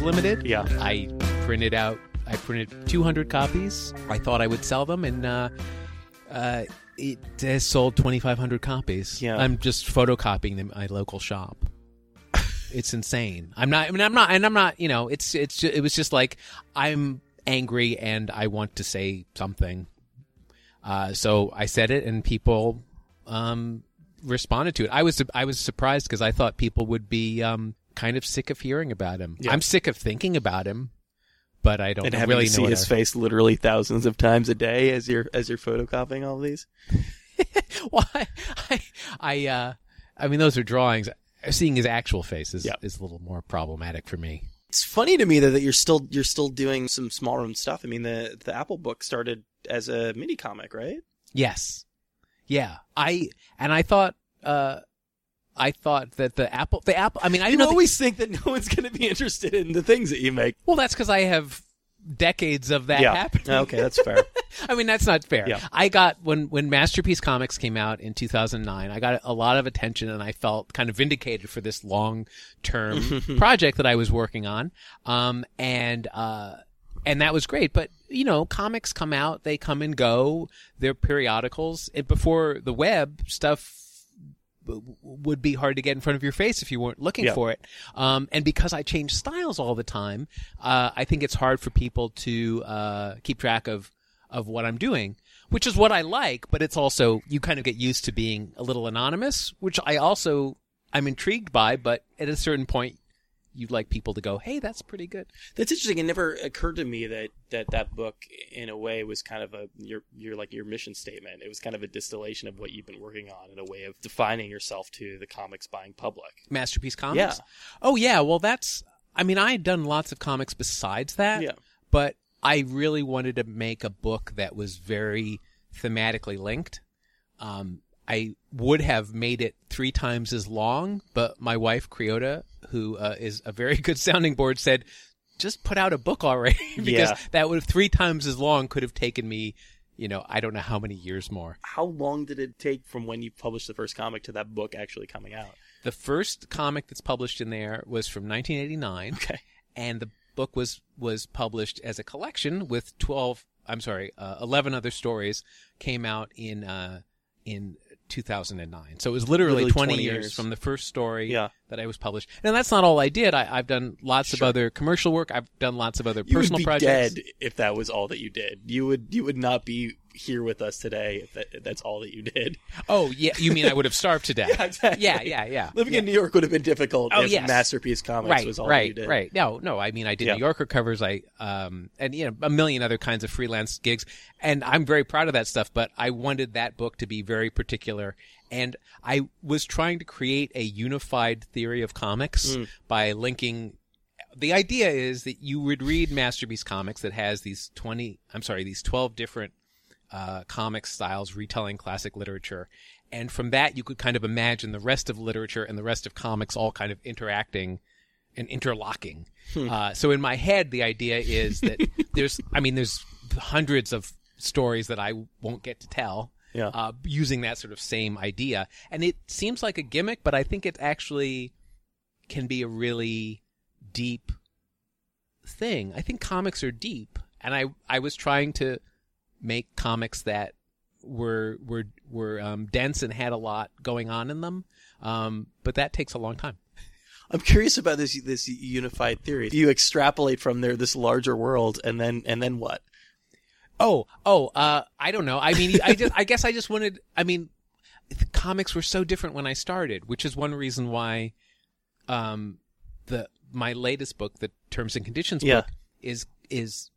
limited. Yeah. I printed out. I printed 200 copies. I thought I would sell them, and uh, uh, it has sold 2,500 copies. Yeah. I'm just photocopying them at my local shop. it's insane. I'm not. I mean, I'm not, and I'm not. You know, it's it's. ju- It was just like I'm angry and I want to say something. Uh, so I said it, and people um, responded to it. I was I was surprised because I thought people would be um, kind of sick of hearing about him. Yeah. I'm sick of thinking about him, but I don't And know- having really to see what his I- face literally thousands of times a day as you're as you're photocopying all these. Why? I, I, uh, I mean, those are drawings. Seeing his actual face is, Yeah. is a little more problematic for me. It's funny to me though that you're still you're still doing some small room stuff. I mean the the Apple book started as a mini comic, right? Yes. Yeah. I, and I thought, uh, I thought that the Apple, the Apple, I mean, I You didn't the- always think that no one's going to be interested in the things that you make. well, that's because I have decades of that yeah. happening. Okay, that's fair. I mean, that's not fair. Yeah. I got when when Masterpiece Comics came out in 2009. I got a lot of attention, and I felt kind of vindicated for this long term project that I was working on. Um, and uh, and that was great. But you know, comics come out, they come and go. They're periodicals. And before the web stuff would be hard to get in front of your face if you weren't looking for it. Um, and because I change styles all the time, uh, I think it's hard for people to uh, keep track of of what I'm doing, which is what I like. But it's also you kind of get used to being a little anonymous, which I also I'm intrigued by. But at a certain point, you'd like people to go, "Hey, that's pretty good." That's interesting. It never occurred to me that that that book, in a way, was kind of a your your like your mission statement. It was kind of a distillation of what you've been working on in a way of defining yourself to the comics buying public. Masterpiece Comics. Yeah. Oh yeah. Well, that's. I mean, I had done lots of comics besides that. Yeah. But I really wanted to make a book that was very thematically linked. Um, I would have made it three times as long, but my wife Kriota, who uh, is a very good sounding board, said, "Just put out a book already," because Yeah. that would have three times as long could have taken me, you know, I don't know how many years more. How long did it take from when you published the first comic to that book actually coming out? The first comic that's published in there was from 1989. Okay. and the book was was published as a collection with 12 i'm sorry uh, 11 other stories came out in uh in 2009 so it was literally, Literally 20, 20 years, years. from the first story Yeah. that i was published and that's not all i did I, i've done lots of other commercial work i've done lots of other You personal would be projects dead if that was all that you did. You would you would not be here with us today if, that, that's all that you did. oh yeah you mean i would have starved to death Yeah, exactly. yeah yeah yeah Living yeah. in New York would have been difficult Oh, if yes. Masterpiece Comics right, was all right, that you did. Right, No, no. I mean, I did Yeah. New Yorker covers. I um, and you know, a million other kinds of freelance gigs, and I'm very proud of that stuff. But I wanted that book to be very particular, and I was trying to create a unified theory of comics Mm. by linking. The idea is that you would read Masterpiece Comics that has these twenty. I'm sorry, these twelve different uh, comic styles retelling classic literature. And from that, you could kind of imagine the rest of literature and the rest of comics all kind of interacting and interlocking. Uh, so in my head, the idea is that there's, I mean, there's hundreds of stories that I won't get to tell. Yeah. Uh, using that sort of same idea. And it seems like a gimmick, but I think it actually can be a really deep thing. I think comics are deep. And I, I was trying to make comics that were were were um, dense and had a lot going on in them. Um, but that takes a long time. I'm curious about this this unified theory. You extrapolate from there this larger world, and then and then what? Oh, oh, uh, I don't know. I mean, I just, I guess I just wanted. I mean, the comics were so different when I started, which is one reason why, um, the my latest book, the Terms and Conditions Yeah. book, is is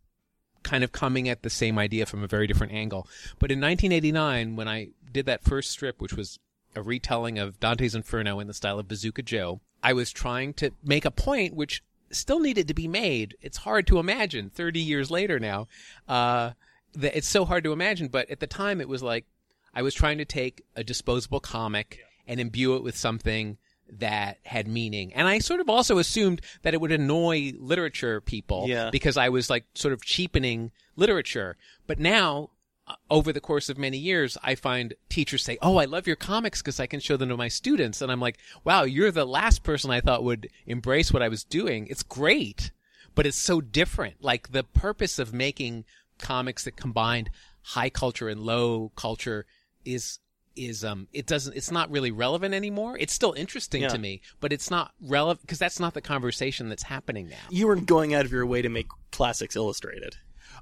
kind of coming at the same idea from a very different angle. But in 1989, when I did that first strip, which was a retelling of Dante's Inferno in the style of Bazooka Joe, I was trying to make a point which still needed to be made. It's hard to imagine 30 years later now. Uh, that it's so hard to imagine, but at the time it was like I was trying to take a disposable comic and imbue it with something that had meaning. And I sort of also assumed that it would annoy literature people Yeah. because I was like sort of cheapening literature. But now, uh, over the course of many years, I find teachers say, "Oh, I love your comics because I can show them to my students." And I'm like, "Wow, you're the last person I thought would embrace what I was doing. It's great." but it's so different. Like the purpose of making comics that combined high culture and low culture is is um it doesn't it's not really relevant anymore. It's still interesting Yeah. to me, but it's not relevant because that's not the conversation that's happening now. You weren't going out of your way to make classics illustrated.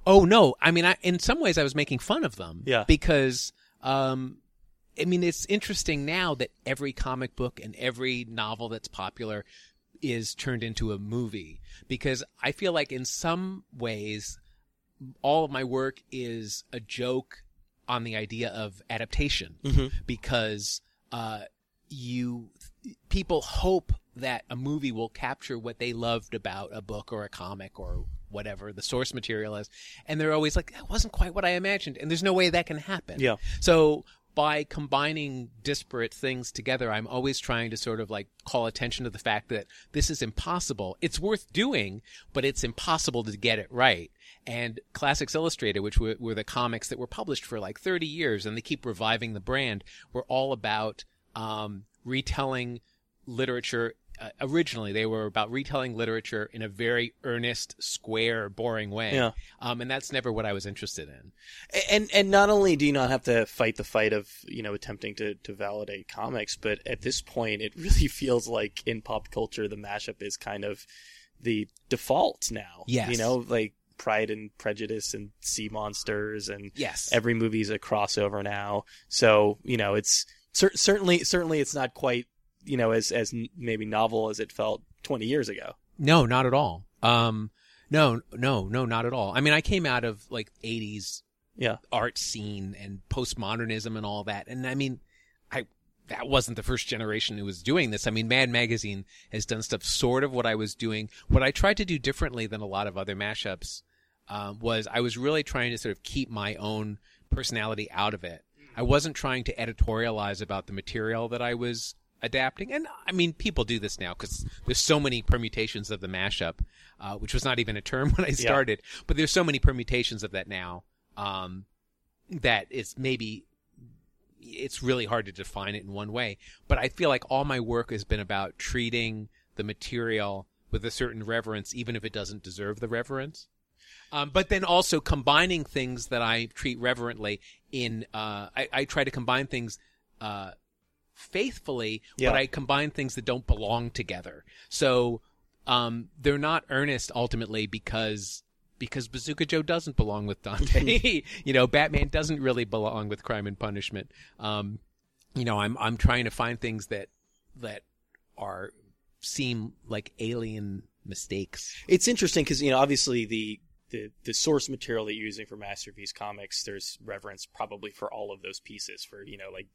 Oh no, I mean, I, in some ways, I was making fun of them. Yeah. Because, um, I mean, it's interesting now that every comic book and every novel that's popular is turned into a movie. Because I feel like in some ways, all of my work is a joke on the idea of adaptation. Because, uh, you people hope that a movie will capture what they loved about a book or a comic or whatever the source material is. And they're always like that wasn't quite what i imagined. And there's no way that can happen. Yeah. so by combining disparate things together i'm always trying to sort of like call attention to the fact that this is impossible. It's worth doing but it's impossible to get it right and classics illustrated which were, were the comics that were published for like 30 years and they keep reviving the brand were all about um, retelling literature. Uh, originally, they were about retelling literature in a very earnest, square, boring way. Yeah. Um, and that's never what I was interested in. and and not only do you not have to fight the fight of you know attempting to to validate comics, but at this point, it really feels like in pop culture, the mashup is kind of the default now. Yes. you know, like Pride and Prejudice and Sea Monsters and Yes. every movie's a crossover now. So you know, it's cer- certainly certainly it's not quite you know as as maybe novel as it felt 20 years ago. No, not at all. Um, no, no, no, not at all. I mean, I came out of like 80s Yeah. art scene and postmodernism and all that. And I mean, I, that wasn't the first generation who was doing this. I mean, Mad Magazine has done stuff sort of what I was doing. What I tried to do differently than a lot of other mashups, um, was I was really trying to sort of keep my own personality out of it. I wasn't trying to editorialize about the material that I was adapting. And I mean, people do this now because there's so many permutations of the mashup, uh, which was not even a term when I started, but there's so many permutations of that now, um, that it's maybe, it's really hard to define it in one way. But I feel like all my work has been about treating the material with a certain reverence, even if it doesn't deserve the reverence. Um, but then also combining things that I treat reverently in, uh, I, I try to combine things, uh, faithfully, Yeah. but I combine things that don't belong together. So, um, they're not earnest ultimately because, because Bazooka Joe doesn't belong with Dante. you know, Batman doesn't really belong with Crime and Punishment. Um, you know, I'm, I'm trying to find things that, that are, seem like alien mistakes. It's interesting because you know obviously the, the the source material that you're using for Masterpiece Comics, there's reverence probably for all of those pieces for you know like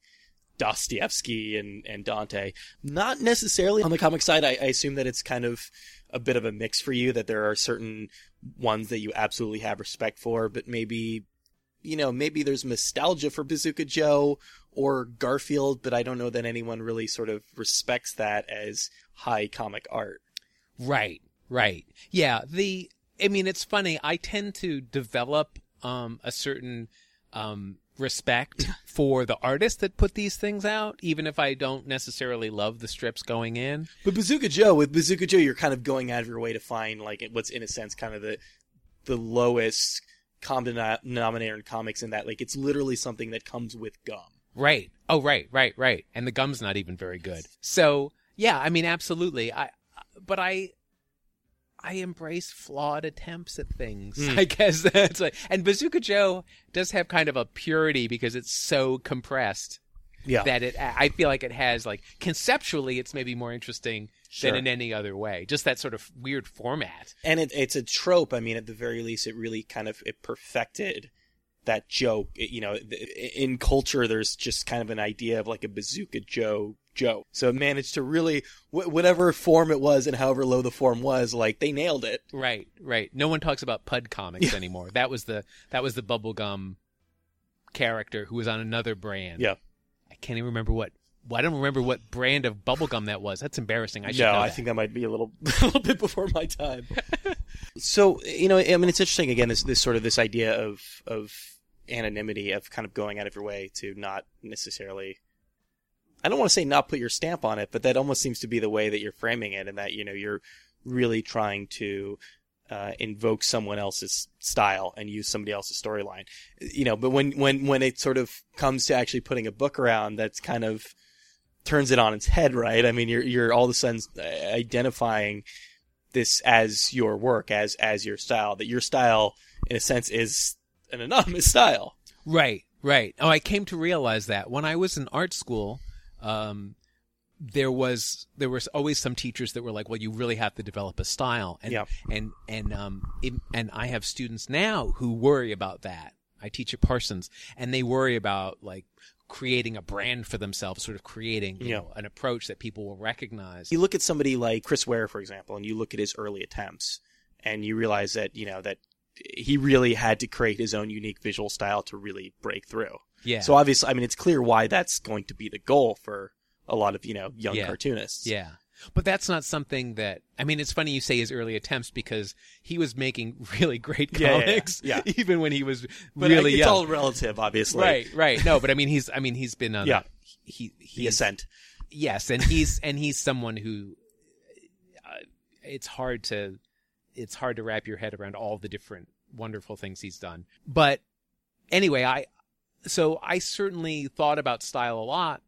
Dostoevsky and and Dante. Not necessarily on the comic side. I, I assume that it's kind of a bit of a mix for you. That there are certain ones that you absolutely have respect for, but maybe you know maybe there's nostalgia for Bazooka Joe or Garfield, but I don't know that anyone really sort of respects that as high comic art. Right, right. Yeah, the I mean it's funny, I tend to develop um a certain um respect for the artists that put these things out even if I don't necessarily love the strips going in. But Bazooka Joe, with Bazooka Joe, you're kind of going out of your way to find like what's in a sense kind of the the lowest common denominator in comics in that like it's literally something that comes with gum. Right. Oh, right, right, right. And the gum's not even very good. So, yeah, I mean, absolutely. I, but I, I embrace flawed attempts at things. Hmm. I guess that's like, and Bazooka Joe does have kind of a purity because it's so compressed Yeah. that it, I feel like it has like conceptually, it's maybe more interesting Sure. than in any other way. Just that sort of weird format. and it, it's a trope. I mean, at the very least, it really kind of it perfected that joke. You know, in culture, there's just kind of an idea of like a Bazooka Joe Joe. So it managed to really, wh- whatever form it was and however low the form was, like they nailed it. Right, right. No one talks about Pud comics anymore. That was the that was the bubblegum character who was on another brand. Yeah. I can't even remember what. Well, I don't remember what brand of bubblegum that was. That's embarrassing. I should no, know I that. think that might be a little, a little bit before my time. so you know, I mean, it's interesting again. This this sort of this idea of of anonymity of kind of going out of your way to not necessarily. I don't want to say not put your stamp on it, but that almost seems to be the way that you're framing it, and that you know you're really trying to uh, invoke someone else's style and use somebody else's storyline. You know, but when when when it sort of comes to actually putting a book around, that's kind of turns it on its head, right? I mean, you're you're all of a sudden identifying this as your work, as as your style. That your style, in a sense, is an anonymous style. Right, right. Oh, I came to realize that when I was in art school. Um, there was there was always some teachers that were like, well, you really have to develop a style, and Yeah. and and um it, and I have students now who worry about that. I teach at Parsons, and they worry about like creating a brand for themselves, sort of creating you Yeah. know an approach that people will recognize. You look at somebody like Chris Ware, for example, and you look at his early attempts, and you realize that you know that he really had to create his own unique visual style to really break through. Yeah. So obviously, I mean, it's clear why that's going to be the goal for a lot of you know young Yeah. cartoonists. Yeah. But that's not something that I mean. It's funny you say his early attempts because he was making really great Yeah, yeah, yeah. comics, Yeah. even when he was but really it's young. all relative, obviously. right, right. No, but I mean, he's I mean, he's been on. Yeah. He The ascent. yes, and he's and he's someone who uh, it's hard to it's hard to wrap your head around all the different wonderful things he's done. But anyway, I so I certainly thought about style a lot.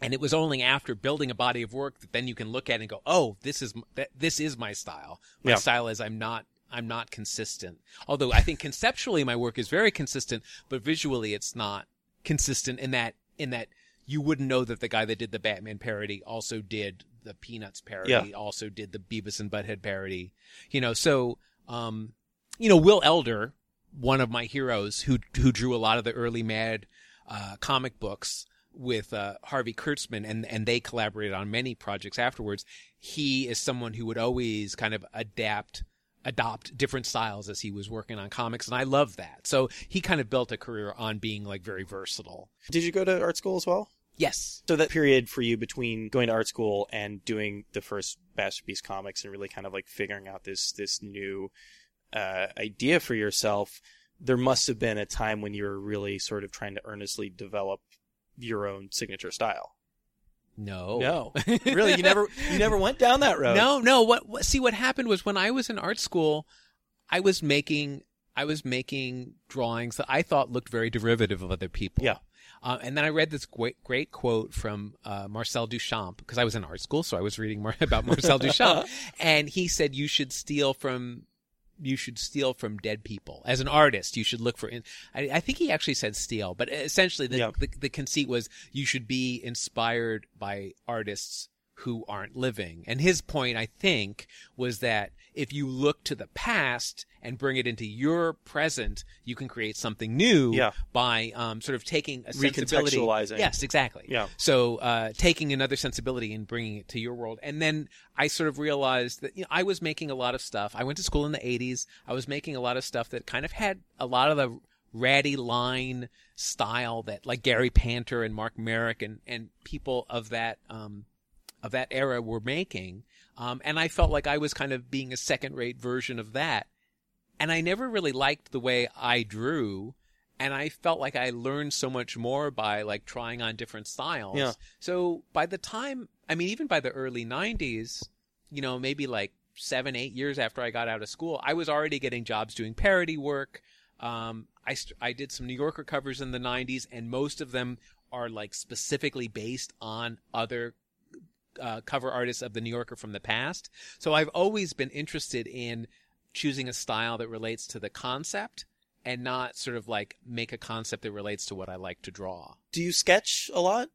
And it was only after building a body of work that then you can look at it and go, "Oh, this is this is my style. My Yeah. style is I'm not I'm not consistent. Although I think conceptually my work is very consistent, but visually it's not consistent in that in that you wouldn't know that the guy that did the Batman parody also did the Peanuts parody, Yeah. also did the Beavis and Butthead parody. You know, so um, you know, Will Elder, one of my heroes, who who drew a lot of the early Mad uh, comic books with uh, Harvey Kurtzman, and and they collaborated on many projects afterwards. He is someone who would always kind of adapt adopt different styles as he was working on comics and I love that. So he kind of built a career on being like very versatile. Did you go to art school as well? Yes. So that period for you between going to art school and doing the first masterpiece comics and really kind of like figuring out this this new uh, idea for yourself, there must have been a time when you were really sort of trying to earnestly develop your own signature style. No. No, really, you never you never went down that road. No, no. What, what? See, what happened was when I was in art school, I was making I was making drawings that I thought looked very derivative of other people. Yeah. Uh, and then I read this great, great quote from uh, Marcel Duchamp because I was in art school, so I was reading more about Marcel Duchamp, and he said you should steal from you should steal from dead people as an artist. You should look for. In- I, I think he actually said steal, but essentially the, Yeah. the the conceit was you should be inspired by artists who aren't living. And his point, I think, was that if you look to the past and bring it into your present, you can create something new Yeah. by um, sort of taking a sensibility. Recontextualizing. Yes, exactly. Yeah. So uh, taking another sensibility and bringing it to your world, and then I sort of realized that you know I was making a lot of stuff. I went to school in the '80s. I was making a lot of stuff that kind of had a lot of the ratty line style that like Gary Panter and Mark Marek and and people of that um, of that era were making. Um, and I felt like I was kind of being a second rate version of that. And I never really liked the way I drew. And I felt like I learned so much more by like trying on different styles. Yeah. So by the time, I mean, even by the early 90s, you know, maybe like seven, eight years after I got out of school, I was already getting jobs doing parody work. Um, I, st- I did some New Yorker covers in the 90s, and most of them are like specifically based on other uh, cover artists of the New Yorker from the past. So I've always been interested in choosing a style that relates to the concept and not sort of like make a concept that relates to what I like to draw. Do you sketch a lot?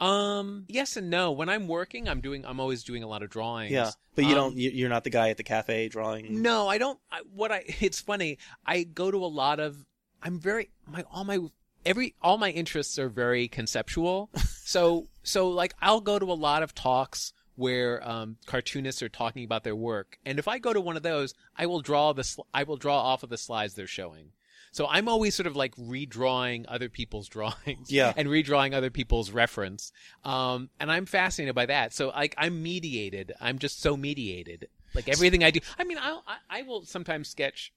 Um, yes and no. When I'm working, I'm doing, I'm always doing a lot of drawings. Yeah, but you Um, don't. you- You're not the guy at the cafe drawing. No, I don't. I, what I it's funny. I go to a lot of. I'm very my all my every all my interests are very conceptual. so so like I'll go to a lot of talks where um, cartoonists are talking about their work, and if I go to one of those, I will draw the sl- I will draw off of the slides they're showing. So I'm always sort of like redrawing other people's drawings, Yeah. and redrawing other people's reference, um, and I'm fascinated by that. So like I'm mediated. I'm just so mediated. Like everything I do. I mean, I'll, I I will sometimes sketch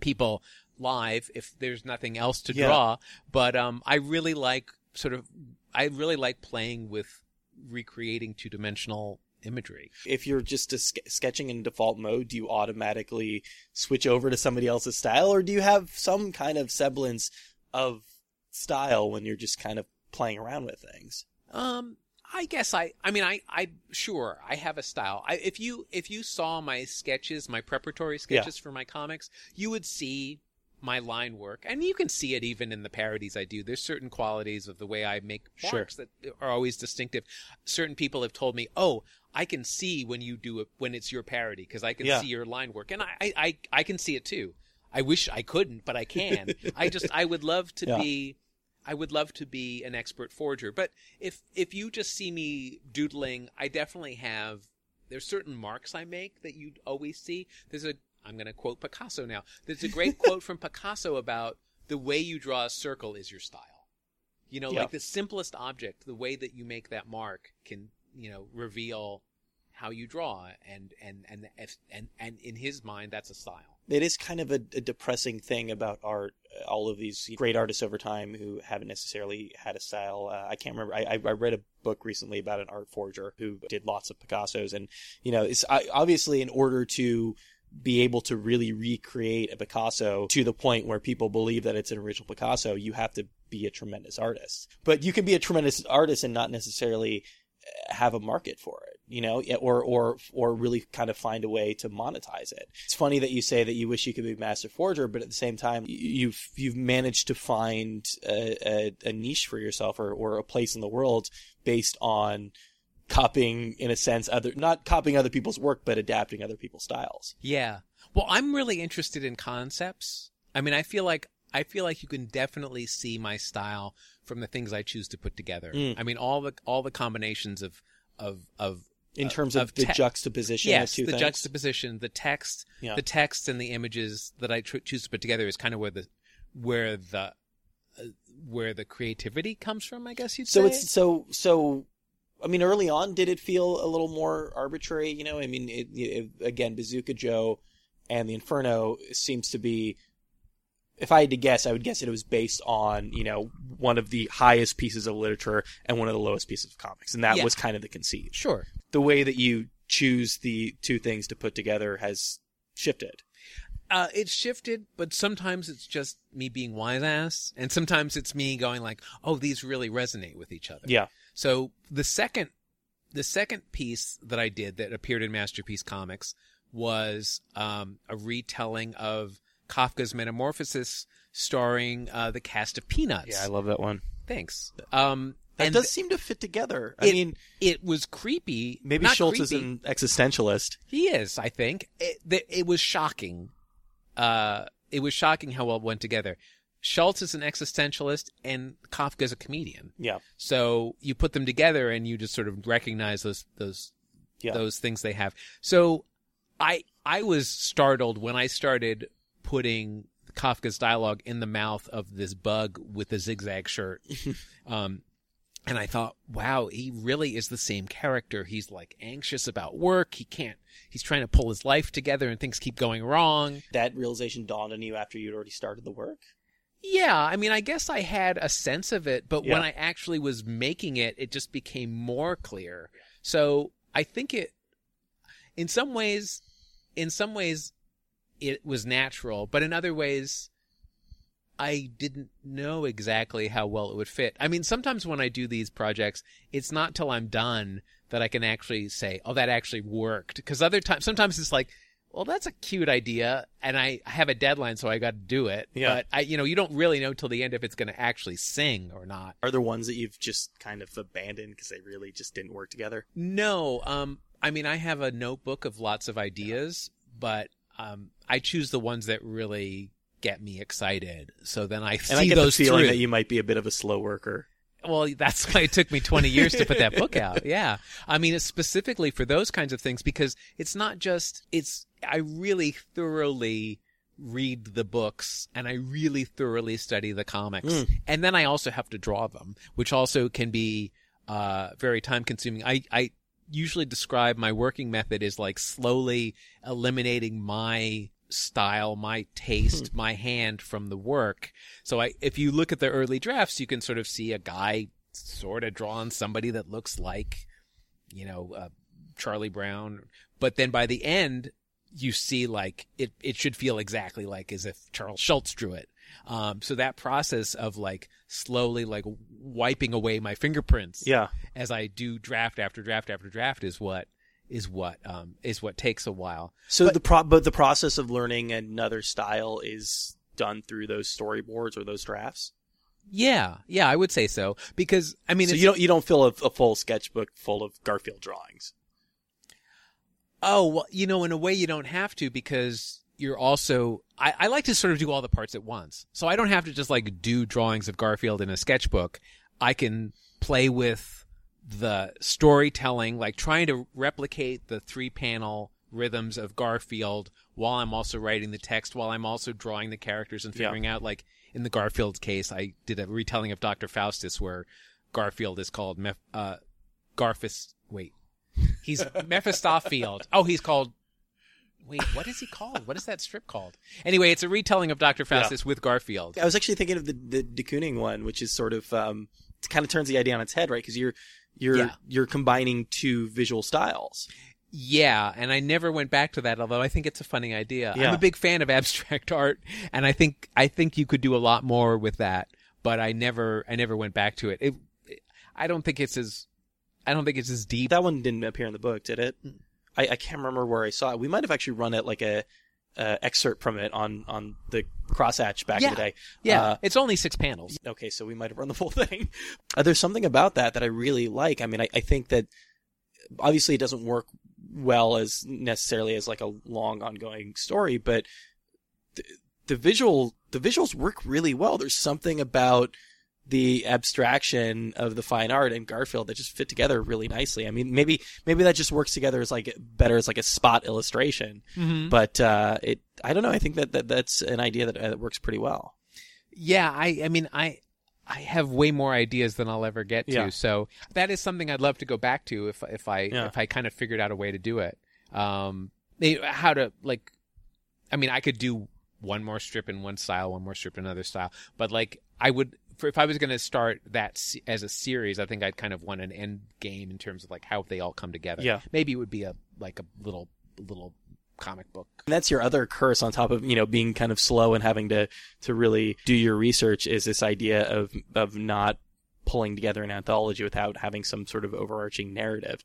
people live if there's nothing else to Yeah. draw. But um, I really like sort of I really like playing with recreating two dimensional imagery. If you're just a ske- sketching in default mode, do you automatically switch over to somebody else's style, or do you have some kind of semblance of style when you're just kind of playing around with things? Um, I guess I, I mean, I, I, sure, I have a style. I, if you, if you saw my sketches, my preparatory sketches for my comics, you would see my line work, and you can see it even in the parodies I do. There's certain qualities of the way I make Sure. marks that are always distinctive. Certain people have told me, "Oh, I can see when you do it when it's your parody because I can Yeah. see your line work," and I, I, I, can see it too. I wish I couldn't, but I can. I just, I would love to Yeah. be. I would love to be an expert forger, but if if you just see me doodling, I definitely have. There's certain marks I make that you'd always see. There's a. I'm going to quote Picasso now. There's a great quote from Picasso about the way you draw a circle is your style. You know, Yeah. like the simplest object, the way that you make that mark can, you know, reveal how you draw, and and and if, and and in his mind, that's a style. It is kind of a, a depressing thing about art. uh, All of these great artists over time who haven't necessarily had a style. Uh, I can't remember. I, I I read a book recently about an art forger who did lots of Picassos, and you know, it's I, obviously in order to be able to really recreate a Picasso to the point where people believe that it's an original Picasso, you have to be a tremendous artist. But you can be a tremendous artist and not necessarily uh, have a market for it, you know, or or or really kind of find a way to monetize it. It's funny that you say that you wish you could be a master forger, but at the same time, you've you've managed to find a, a, a niche for yourself or, or a place in the world based on copying, in a sense, other not copying other people's work, but adapting other people's styles. Yeah. Well, I'm really interested in concepts. I mean, I feel like I feel like you can definitely see my style from the things I choose to put together. Mm. I mean, all the all the combinations of of of In Uh, terms of, of the te- juxtaposition yes, of two the things. juxtaposition, the text, Yeah. the text and the images that I tr- choose to put together is kind of where the where the uh, where the creativity comes from. I guess you'd So say. So it's so so. I mean, early on, did it feel a little more arbitrary? You know, I mean, it, it, again, Bazooka Joe and the Inferno seems to be. If I had to guess, I would guess that it was based on you know one of the highest pieces of literature and one of the lowest pieces of comics, and that Yeah. was kind of the conceit. sure. The way that you choose the two things to put together has shifted. Uh, it's shifted, but sometimes it's just me being wise ass, and sometimes it's me going like, "Oh, these really resonate with each other." Yeah, So the second, the second piece that I did that appeared in Masterpiece Comics was um, a retelling of Kafka's Metamorphosis, starring uh, the cast of Peanuts. Yeah, I love that one. Thanks. Um, That and does seem to fit together. I it- mean, it was creepy. maybe not Schulz is an existentialist. He is, I think. It, th- it was shocking. Uh, it was shocking how well it went together. Schulz is an existentialist and Kafka is a comedian. Yeah, So you put them together and you just sort of recognize those those Yeah. those things they have. So I I was startled when I started putting Kafka's dialogue in the mouth of this bug with the zigzag shirt. um and I thought, wow, he really is the same character. He's like anxious about work. He can't, he's trying to pull his life together and things keep going wrong. that realization dawned on you after you'd already started the work. Yeah, I mean, I guess I had a sense of it, but when I actually was making it, it just became more clear. So I think it, in some ways, in some ways, it was natural, but in other ways, I didn't know exactly how well it would fit. I mean, sometimes when I do these projects, it's not till I'm done that I can actually say, "Oh, that actually worked." Because other times, sometimes it's like, "Well, that's a cute idea," and I have a deadline, so I got to do it. Yeah. But I, you know, you don't really know till the end if it's going to actually sing or not. Are there ones that you've just kind of abandoned because they really just didn't work together? No, um, I mean, I have a notebook of lots of ideas, but um, I choose the ones that really get me excited. So then I see And I get those the feeling through. that you might be a bit of a slow worker. Well, that's why it took me 20 years to put that book out. Yeah. I mean, it's specifically for those kinds of things because it's not just, it's, I really thoroughly read the books and I really thoroughly study the comics. Mm. And then I also have to draw them, which also can be, uh, very time consuming. I, I usually describe my working method as like slowly eliminating my style, my taste, my hand from the work. So I, if you look at the early drafts, you can sort of see a guy sort of drawing somebody that looks like, you know, uh, Charlie Brown. But then by the end, you see like it, it should feel exactly like as if Charles Schulz drew it. Um, so that process of like slowly like wiping away my fingerprints Yeah. as I do draft after draft after draft is what is what um is what takes a while. So But- the pro- but the process of learning another style is done through those storyboards or those drafts. Yeah, yeah, I would say so because I mean, so you don't you don't fill a, a full sketchbook full of Garfield drawings. oh well, you know, in a way you don't have to because you're also I, I like to sort of do all the parts at once, so I don't have to just like do drawings of Garfield in a sketchbook. I can play with the storytelling, like trying to replicate the three panel rhythms of Garfield while I'm also writing the text, while I'm also drawing the characters and Yeah. figuring out like in the Garfield case, I did a retelling of Dr. Faustus where Garfield is called Meph- uh, Garfus. Wait, he's Mephistophield. Oh, he's called. Wait, what is he called? What is that strip called? Anyway, it's a retelling of Dr. Faustus with Garfield. I was actually thinking of the the de Kooning one, which is sort of um, it kind of turns the idea on its head, right? Because you're you're Yeah. you're combining two visual styles. Yeah, and I never went back to that, although I think it's a funny idea. Yeah. I'm a big fan of abstract art, and I think I think you could do a lot more with that. But I never I never went back to it. it, it- I don't think it's as I don't think it's as deep. That one didn't appear in the book, did it? Mm. I, I can't remember where I saw it. We might have actually run it like a uh, excerpt from it on on the crosshatch back in Yeah. the day. yeah, Uh, it's only six panels. okay, so we might have run the full thing. Uh, there's something about that that I really like. I mean, I, I think that obviously it doesn't work well as necessarily as like a long ongoing story, but the, the visual the visuals work really well. There's something about the abstraction of the fine art and Garfield that just fit together really nicely. I mean, maybe maybe that just works together as like better as like a spot illustration, Mm-hmm. but uh, it I don't know. I think that, that that's an idea that, uh, that works pretty well. Yeah, I I mean I I have way more ideas than I'll ever get to. Yeah. So that is something I'd love to go back to if if I Yeah. if I kind of figured out a way to do it. Um how to like I mean I could do one more strip in one style, one more strip in another style, but like I would for if I was going to start that as a series, I think I'd kind of want an end game in terms of like how they all come together. Yeah. Maybe it would be a like a little little comic book. And that's your other curse on top of, you know, being kind of slow and having to, to really do your research is this idea of, of not pulling together an anthology without having some sort of overarching narrative.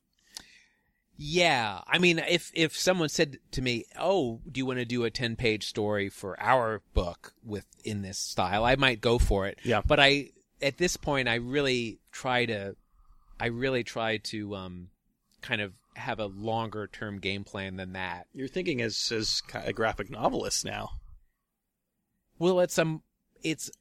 Yeah, I mean, if if someone said to me, "Oh, do you want to do a ten page story for our book with in this style?" I might go for it. Yeah. But I, at this point, I really try to, I really try to, um, kind of have a longer term game plan than that. You're thinking as, as a graphic novelist now. Well, it's um, it's,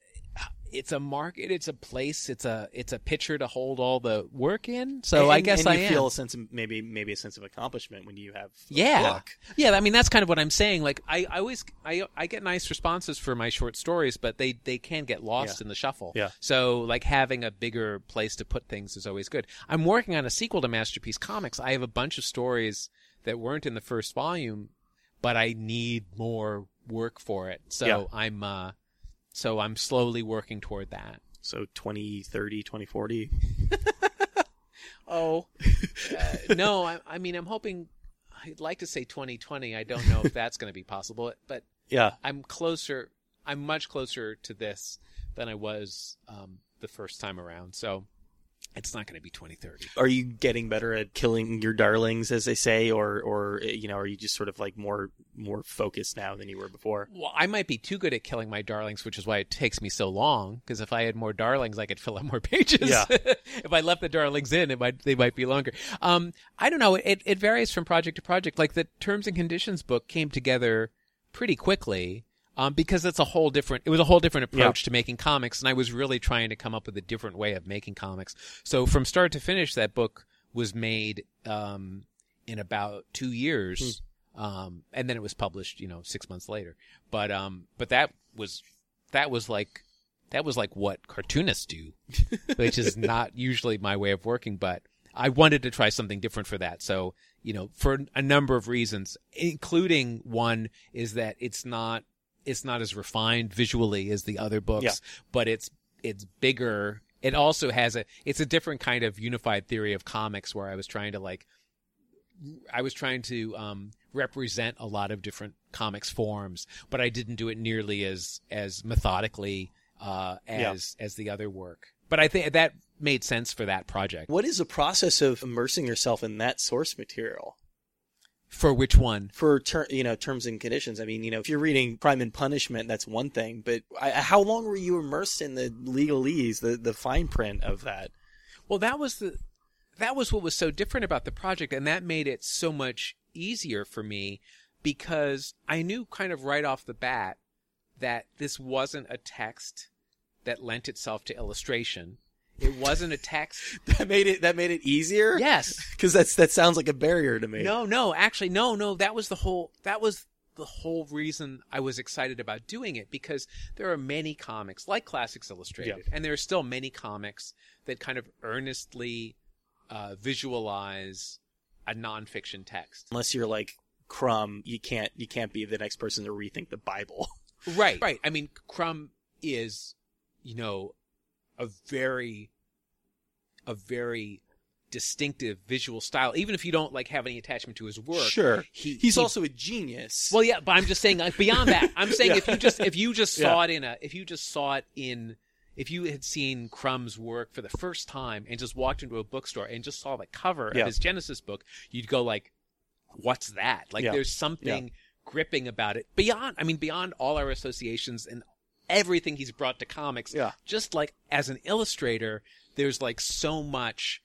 it's a market, it's a place, it's a it's a picture to hold all the work in. So And- I guess and I you am. feel a sense of, maybe, maybe a sense of accomplishment when you have Yeah. book. Yeah, I mean that's kind of what I'm saying. Like I, I always I I get nice responses for my short stories, but they they can get lost Yeah. in the shuffle. Yeah. So like having a bigger place to put things is always good. I'm working on a sequel to Masterpiece Comics. I have a bunch of stories that weren't in the first volume, but I need more work for it. So Yeah. I'm uh so I'm slowly working toward that. So 2030, 2040. Oh, uh, no. I, I mean, I'm hoping. I'd like to say 2020. I don't know if that's going to be possible, but Yeah. I'm closer. I'm much closer to this than I was um, the first time around. So it's not going to be 2030. Are you getting better at killing your darlings, as they say, or, or, you know, are you just sort of like more, more focused now than you were before? Well, I might be too good at killing my darlings, which is why it takes me so long. Because if I had more darlings, I could fill out more pages. Yeah. if I left the darlings in, it might they might be longer. Um, I don't know. It it varies from project to project. Like the terms and conditions book came together pretty quickly. Um, because it's a whole different, it was a whole different approach to making comics, and I was really trying to come up with a different way of making comics. So from start to finish, that book was made um, in about two years, um, and then it was published, you know, six months later. But um, but that was that was like that was like what cartoonists do, which is not usually my way of working. But I wanted to try something different for that. So you know, for a number of reasons, including one is that it's not it's not as refined visually as the other books, Yeah. but it's it's bigger. It also has a it's a different kind of unified theory of comics where I was trying to like I was trying to um, represent a lot of different comics forms, but I didn't do it nearly as as methodically uh, as as the other work. But I think that made sense for that project. What is the process of immersing yourself in that source material? For which one? For ter- you know terms and conditions. I mean, you know, if you're reading Crime and Punishment, that's one thing. But I, how long were you immersed in the legalese, the the fine print of that? Well, that was the that was what was so different about the project, and that made it so much easier for me because I knew kind of right off the bat that this wasn't a text that lent itself to illustration. It wasn't a text that made it that made it easier. Yes, because that's that sounds like a barrier to me. No, no, actually, no, no. That was the whole. That was the whole reason I was excited about doing it because there are many comics like Classics Illustrated, Yeah. and there are still many comics that kind of earnestly uh, visualize a nonfiction text. Unless you're like Crumb, you can't you can't be the next person to rethink the Bible. Right, right. I mean, Crumb is, you know, a very, a very distinctive visual style. Even if you don't like have any attachment to his work, Sure. he, He's he- also a genius. Well, yeah, but I'm just saying like, beyond that. I'm saying Yeah. if you just if you just Yeah. saw it in a if you just saw it in if you had seen Crumb's work for the first time and just walked into a bookstore and just saw the cover Yeah. of his Genesis book, you'd go like, "What's that?" Like Yeah. there's something gripping about it beyond. I mean, beyond all our associations and everything he's brought to comics. Yeah. Just like as an illustrator, there's like so much.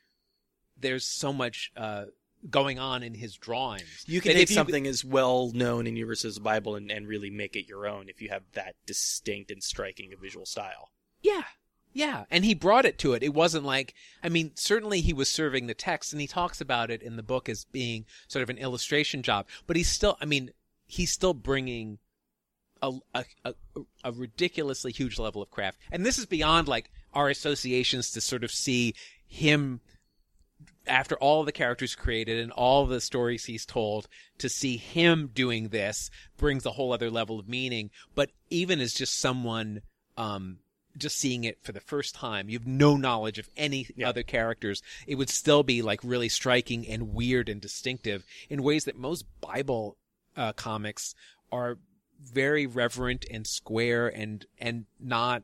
There's so much uh, going on in his drawings. you can that take you- something as well known in universe as the Bible and, and really make it your own if you have that distinct and striking a visual style. Yeah. Yeah. And he brought it to it. It wasn't like, I mean, certainly he was serving the text and he talks about it in the book as being sort of an illustration job, but he's still, I mean, he's still bringing a, a, a, a ridiculously huge level of craft. And this is beyond like our associations to sort of see him after all the characters created and all the stories he's told to see him doing this brings a whole other level of meaning but even as just someone um just seeing it for the first time you have no knowledge of any Yeah. other characters it would still be like really striking and weird and distinctive in ways that most bible uh, comics are very reverent and square and and not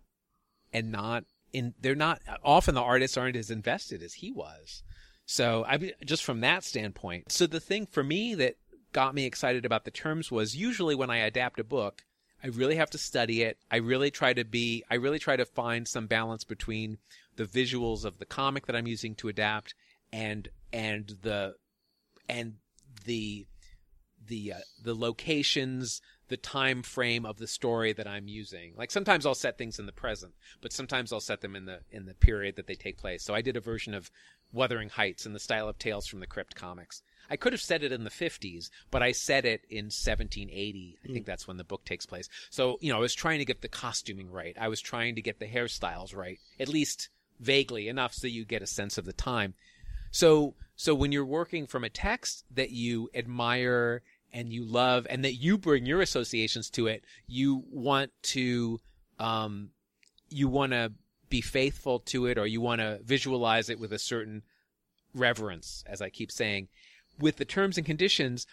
and not in they're not often the artists aren't as invested as he was so I just from that standpoint. So the thing for me that got me excited about the terms was usually when I adapt a book, I really have to study it. I really try to be I really try to find some balance between the visuals of the comic that I'm using to adapt and and the and the the uh, the locations, the time frame of the story that I'm using. Like sometimes I'll set things in the present, but sometimes I'll set them in the in the period that they take place. So I did a version of Wuthering Heights in the style of Tales from the Crypt comics. I could have set it in the 50s, but I set it in 1780. I hmm. think that's when the book takes place. So, you know, I was trying to get the costuming right. I was trying to get the hairstyles right, at least vaguely enough so you get a sense of the time. So, so when you're working from a text that you admire and you love and that you bring your associations to it, you want to, um, you want to be faithful to it or you want to visualize it with a certain reverence, as I keep saying. With the terms and conditions,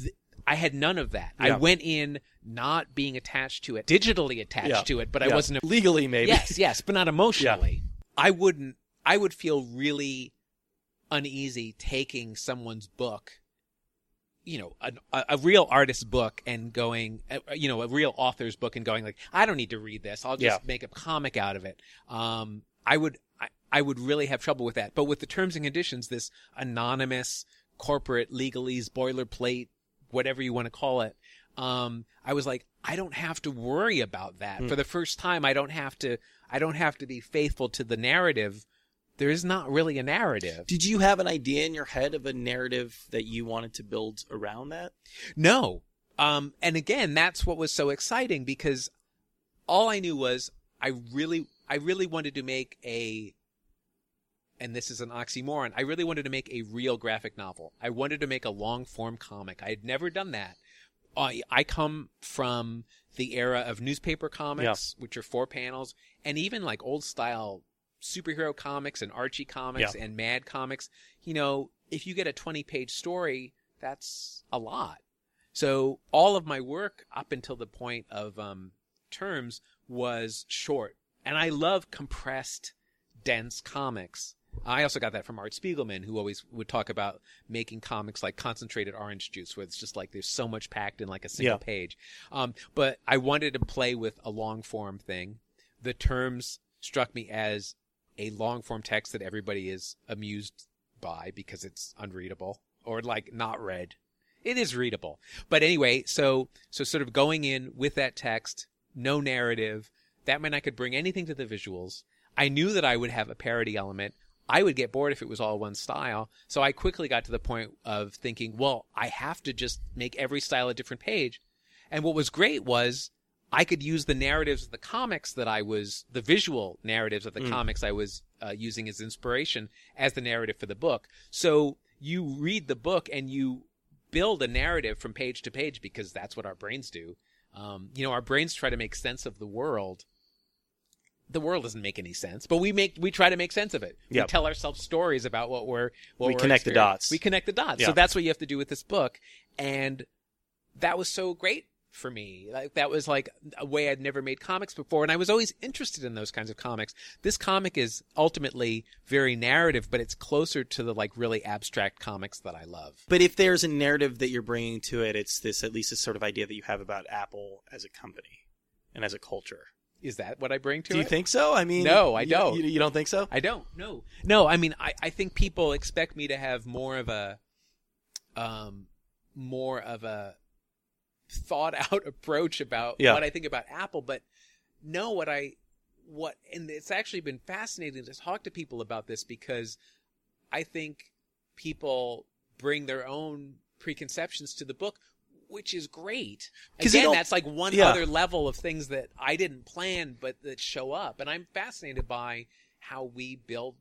th- I had none of that. I went in not being attached to it, digitally attached Yeah. to it, but I wasn't legally maybe. Yes, yes, but not emotionally. I wouldn't. I would feel really uneasy taking someone's book, you know, a, a, a real artist's book, and going, uh, you know, a real author's book, and going like, I don't need to read this. I'll just Yeah. make a comic out of it. Um, I would. I, I would really have trouble with that. But with the terms and conditions, this anonymous corporate legalese boilerplate, whatever you want to call it, um, I was like, I don't have to worry about that. Hmm. For the first time, I don't have to, I don't have to be faithful to the narrative. There is not really a narrative. Did you have an idea in your head of a narrative that you wanted to build around that? No. Um, and again, that's what was so exciting because all I knew was I really, I really wanted to make a, and this is an oxymoron. I really wanted to make a real graphic novel. I wanted to make a long form comic. I had never done that. I, I come from the era of newspaper comics, which are four panels, and even like old style superhero comics and Archie comics Yeah. and Mad comics, you know, if you get a 20 page story, that's a lot. So all of my work up until the point of um, terms was short, and I love compressed, dense comics. I also got that from Art Spiegelman, who always would talk about making comics like concentrated orange juice, where it's just like there's so much packed in like a single Yeah. page. Um, but I wanted to play with a long form thing. The terms struck me as a long form text that everybody is amused by because it's unreadable or like not read. It is readable. But anyway, so so sort of going in with that text, no narrative, that meant I could bring anything to the visuals. I knew that I would have a parody element. I would get bored if it was all one style. So I quickly got to the point of thinking, well, I have to just make every style a different page. And what was great was I could use the narratives of the comics that I was, the visual narratives of the Mm. comics I was uh, using as inspiration as the narrative for the book. So you read the book and you build a narrative from page to page because that's what our brains do. Um, you know, our brains try to make sense of the world. The world doesn't make any sense, but we make we try to make sense of it. Yep. We tell ourselves stories about what we're what We we're connect the dots. We connect the dots. Yeah. So that's what you have to do with this book, and that was so great for me. Like that was like a way I'd never made comics before, and I was always interested in those kinds of comics. This comic is ultimately very narrative, but it's closer to the like really abstract comics that I love. But if there's a narrative that you're bringing to it, it's this at least this sort of idea that you have about Apple as a company and as a culture. Is that what I bring to it? Do you think so? I mean, No, I you- don't. You, you don't think so? I don't. No, no. I mean, I, I think people expect me to have more of a, um, more of a thought out approach about Yeah. what I think about Apple, but no, what I, what, and it's actually been fascinating to talk to people about this because I think people bring their own preconceptions to the book. Which is great. Again, that's like one Yeah. other level of things that I didn't plan, but that show up. And I'm fascinated by how we build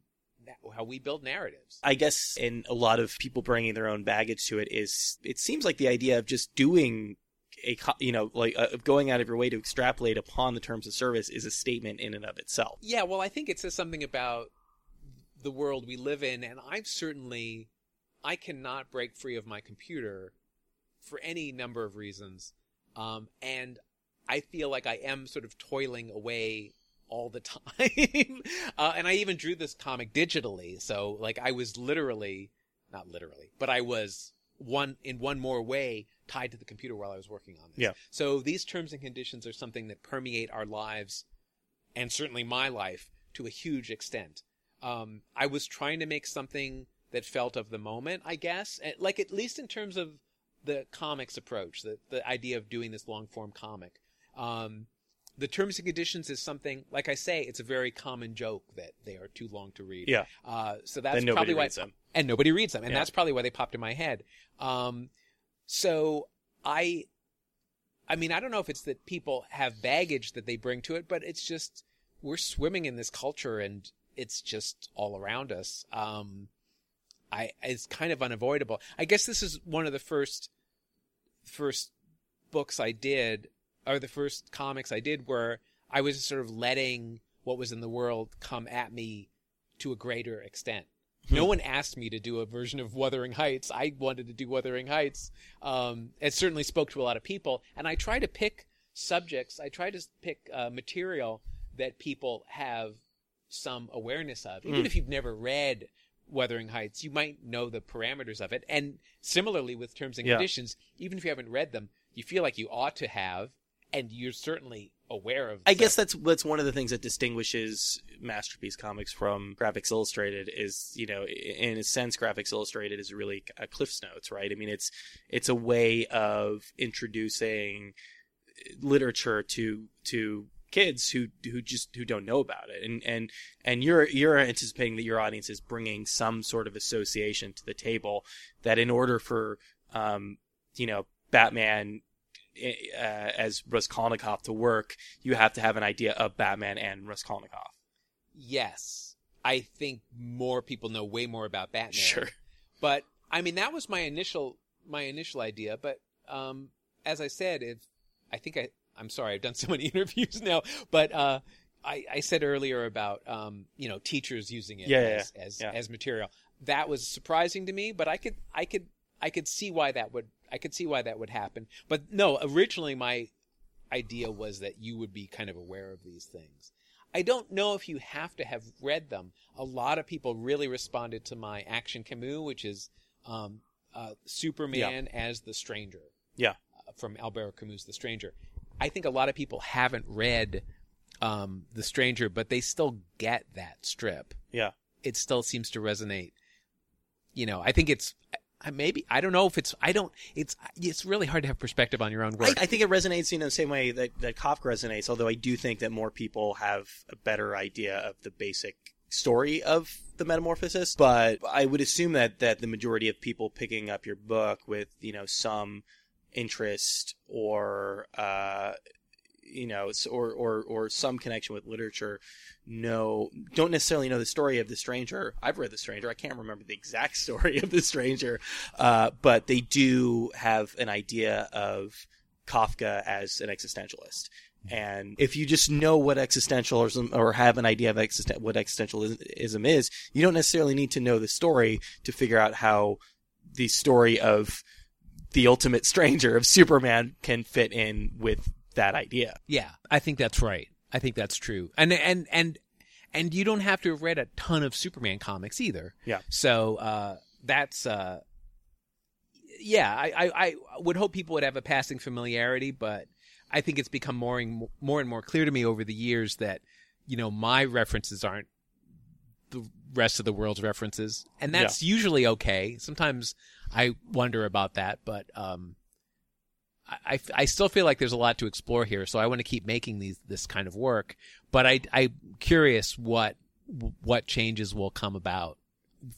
how we build narratives. I guess, and a lot of people bringing their own baggage to it is, it seems like the idea of just doing a, you know, like uh, going out of your way to extrapolate upon the terms of service is a statement in and of itself. Yeah, well, I think it says something about the world we live in, and I've certainly I cannot break free of my computer for any number of reasons, um, and I feel like I am sort of toiling away all the time. uh, and I even drew this comic digitally, so like I was literally, not literally, but I was one in one more way tied to the computer while I was working on this. Yeah. So these terms and conditions are something that permeate our lives, and certainly my life to a huge extent. Um, I was trying to make something that felt of the moment, I guess, and, like at least in terms of the comics approach, the the idea of doing this long form comic. Um, the terms and conditions is something, like I say, it's a very common joke that they are too long to read. Yeah. Uh, so that's probably why, them. and nobody reads them, and Yeah. that's probably why they popped in my head. Um, so I, I mean, I don't know if it's that people have baggage that they bring to it, but it's just we're swimming in this culture, and it's just all around us. Um, I it's kind of unavoidable. I guess this is one of the first first books I did, or the first comics I did, were I was sort of letting what was in the world come at me to a greater extent. No Hmm. one asked me to do a version of Wuthering Heights. I wanted to do Wuthering Heights. Um, it certainly spoke to a lot of people, and I try to pick subjects. I try to pick uh, material that people have some awareness of, even Mm. if you've never read Wuthering Heights, you might know the parameters of it. And similarly with terms and Yeah. conditions, even if you haven't read them, you feel like you ought to have, and you're certainly aware of. I some- guess that's that's one of the things that distinguishes masterpiece comics from Classics Illustrated is you know in a sense Classics Illustrated is really a Cliff's Notes right I mean it's it's a way of introducing literature to to kids who who just who don't know about it and and and you're you're anticipating that your audience is bringing some sort of association to the table that in order for um you know Batman uh, as Raskolnikov to work, you have to have an idea of Batman and Raskolnikov. yes, I think more people know way more about Batman. Sure. But I mean, that was my initial my initial idea. But um, as I said, if I think I I'm sorry, I've done so many interviews now, but uh, I, I said earlier about um, you know teachers using it Yeah, yeah, as as, yeah. as material. That was surprising to me, but I could I could I could see why that would I could see why that would happen. But no, originally my idea was that you would be kind of aware of these things. I don't know if you have to have read them. A lot of people really responded to my Action Camus, which is um, uh, Superman as the Stranger Yeah. uh, from Albert Camus' The Stranger. I think a lot of people haven't read um, The Stranger, but they still get that strip. Yeah. It still seems to resonate. You know, I think it's I- maybe I don't know if it's I don't it's it's really hard to have perspective on your own I, work. I think it resonates you know the same way that, that Kafka resonates, although I do think that more people have a better idea of the basic story of the metamorphosis. But I would assume that, that the majority of people picking up your book with, you know, some interest or uh you know or or or some connection with literature know don't necessarily know the story of the stranger. I've read the stranger. I can't remember the exact story of the stranger. Uh, but they do have an idea of kafka as an existentialist. And if you just know what existentialism or have an idea of existen- what existentialism is you don't necessarily need to know the story to figure out how the story of the ultimate stranger of superman can fit in with that idea Yeah, I think that's right. I think that's true. And and and and you don't have to have read a ton of Superman comics either. Yeah. So uh, that's uh, yeah. I, I I would hope people would have a passing familiarity, but I think it's become more and more and more clear to me over the years that you know my references aren't the rest of the world's references, and that's usually okay. Sometimes I wonder about that, but um, I, I still feel like there's a lot to explore here, so I want to keep making these this kind of work. But I I'm curious what what changes will come about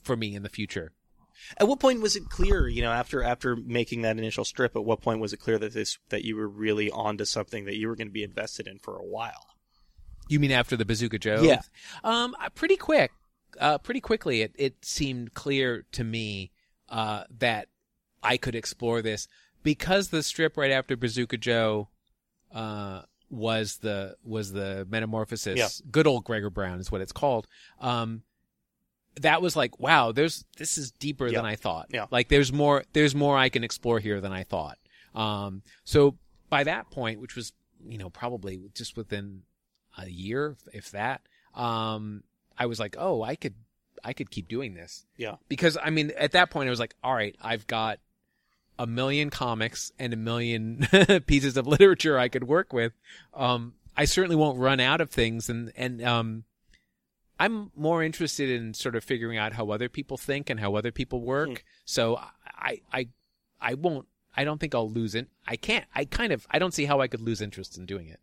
for me in the future. At what point was it clear, you know, after after making that initial strip, at what point was it clear that this that you were really onto something that you were going to be invested in for a while? You mean after the Bazooka Joe? Yeah. Um, uh, pretty quick, uh, pretty quickly, it it seemed clear to me uh, that I could explore this because the strip right after Bazooka Joe uh, was the was the Metamorphosis. Yeah. Good old Gregor Brown is what it's called. Um, that was like, wow, there's this is deeper Yeah. than I thought. Yeah. Like there's more there's more I can explore here than I thought. Um, so by that point, which was you know probably just within a year, if that, um, I was like, oh, I could I could keep doing this Yeah. because I mean at that point I was like, all right, I've got a million comics and a million pieces of literature I could work with. Um, I certainly won't run out of things, and and um, I'm more interested in sort of figuring out how other people think and how other people work. Hmm. So I I I won't. I don't think I'll lose it. I can't. I kind of. I don't see how I could lose interest in doing it.